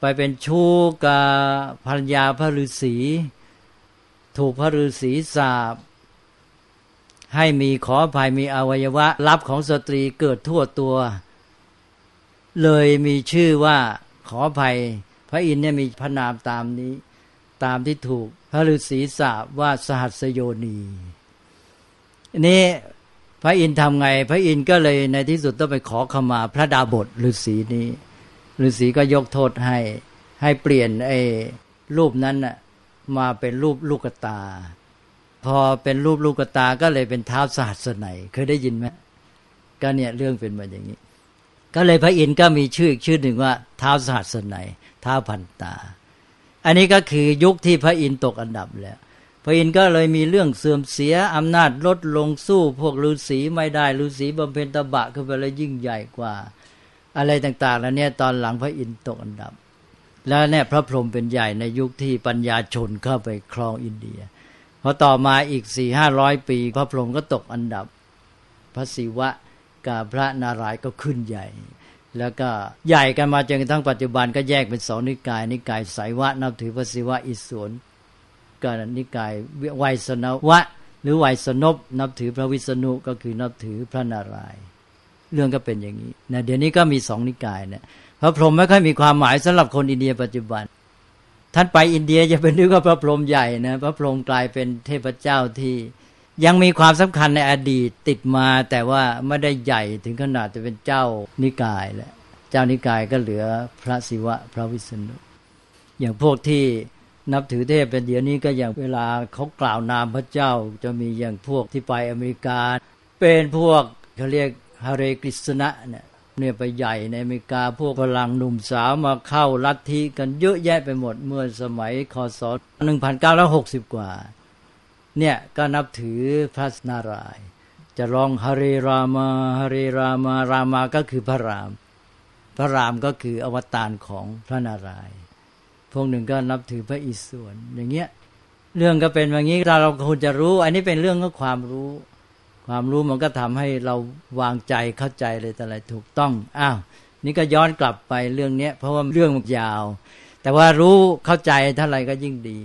ไปเป็นชู้กับภรรยาพระฤาษี ถูกพระฤาษีสาบให้มีขออภัยมีอวัยวะลับของสตรีเกิดทั่วตัว เลยมีชื่อว่า ขออภัย พระอินทร์เนี่ยมีพระนามตามนี้ ตามที่ถูก พระฤาษีสาบว่าสหัสโยนีนี่พระอินทร์ทำไง พระอินทร์ก็เลยในที่สุดต้องไปขอขมาพระดาบทฤาษีนี้ฤาษีก็ยกโทษให้ให้เปลี่ยนไอ้รูปนั้นน่ะมาเป็นรูปลูกตา พอเป็นรูปลูกตาก็เลยเป็นเท้าสหัสไนเคยได้ยินไหมก็เนี่ยเรื่องเป็นมาอย่างนี้ ก็เลยพระอินทร์ก็มีชื่ออีกชื่อหนึ่งว่าท้าวสหัสนัยน์เท้าวพันตา อันนี้ก็คือยุคที่พระอินทร์ตกอันดับแล้ว พระอินทร์ก็เลยมีเรื่องเสื่อมเสียอำนาจลดลงสู้พวกฤาษีไม่ได้ฤาษีบำเพ็ญตบะขึ้นไปแล้วยิ่งใหญ่กว่า อะไรต่างๆ แล้วเนี่ยตอนหลังพระอินทร์ตกอันดับ แล้วเนี่ยพระพรหมเป็นใหญ่ในยุคที่ปัญญาชนเข้าไปครองอินเดียพอต่อมาอีกสี่ห้าร้อยปี พระพรหมก็ตกอันดับ พระศิวะ กับพระนารายก็ขึ้นใหญ่ แล้วก็ใหญ่กันมาจนกระทั่งปัจจุบันก็แยกเป็นสองนิกาย นิกายสายวะนับถือพระศิวะอิศวรการนิกายไวยสนวะ หรือไวยสนบนับถือพระวิษณุก็คือนับถือพระนารายเรื่องก็เป็นอย่างนี้นะเดี๋ยวนี้ก็มีสองนิกายเนะพระพรหมไม่ค่อยมีความหมายสำหรับคนอินเดียปัจจุบัน ท่านไปอินเดียจะเป็นนึกว่าพระพรหมใหญ่นะพระพรหมกลายเป็นเทพเจ้าที่ ยังมีความสำคัญในอดีตติดมา แต่ว่าไม่ได้ใหญ่ถึงขนาดจะเป็นเจ้านิกายแหละเจ้านิกายก็เหลือพระศิวะพระวิษณุอย่างพวกที่นับถือเทพเป็นเดี๋ยวนี้ก็อย่างเวลาเขากล่าวนามพระเจ้า จะมีอย่างพวกที่ไปอเมริกา เป็นพวกเขาเรียกฮาเรกฤษณะเนี่ยเนี่ยไปใหญ่ในอเมริกาพวกพลังหนุ่มสาวมาเข้าลัทธิกันเยอะแยะไปหมดเมื่อสมัยคศ1960 กว่า เนี่ยก็นับถือพระนารายจะร้องฮาเรรามาฮาเรรามารามาก็คือพระราม พระรามก็คืออวตารของพระนารายพวกหนึ่งก็นับถือพระอิศวรอย่างเงี้ยเรื่องก็เป็นอย่างนี้เราเราควรจะรู้ อันนี้เป็นเรื่องของความรู้ ความรู้มันก็ทำให้เราวางใจเข้าใจเลยแต่อะไรถูกต้องอ้าวนี่ก็ย้อนกลับไปเรื่องเนี้ยเพราะว่าเรื่องมันยาว แต่ว่ารู้เข้าใจเท่าไรก็ยิ่งดี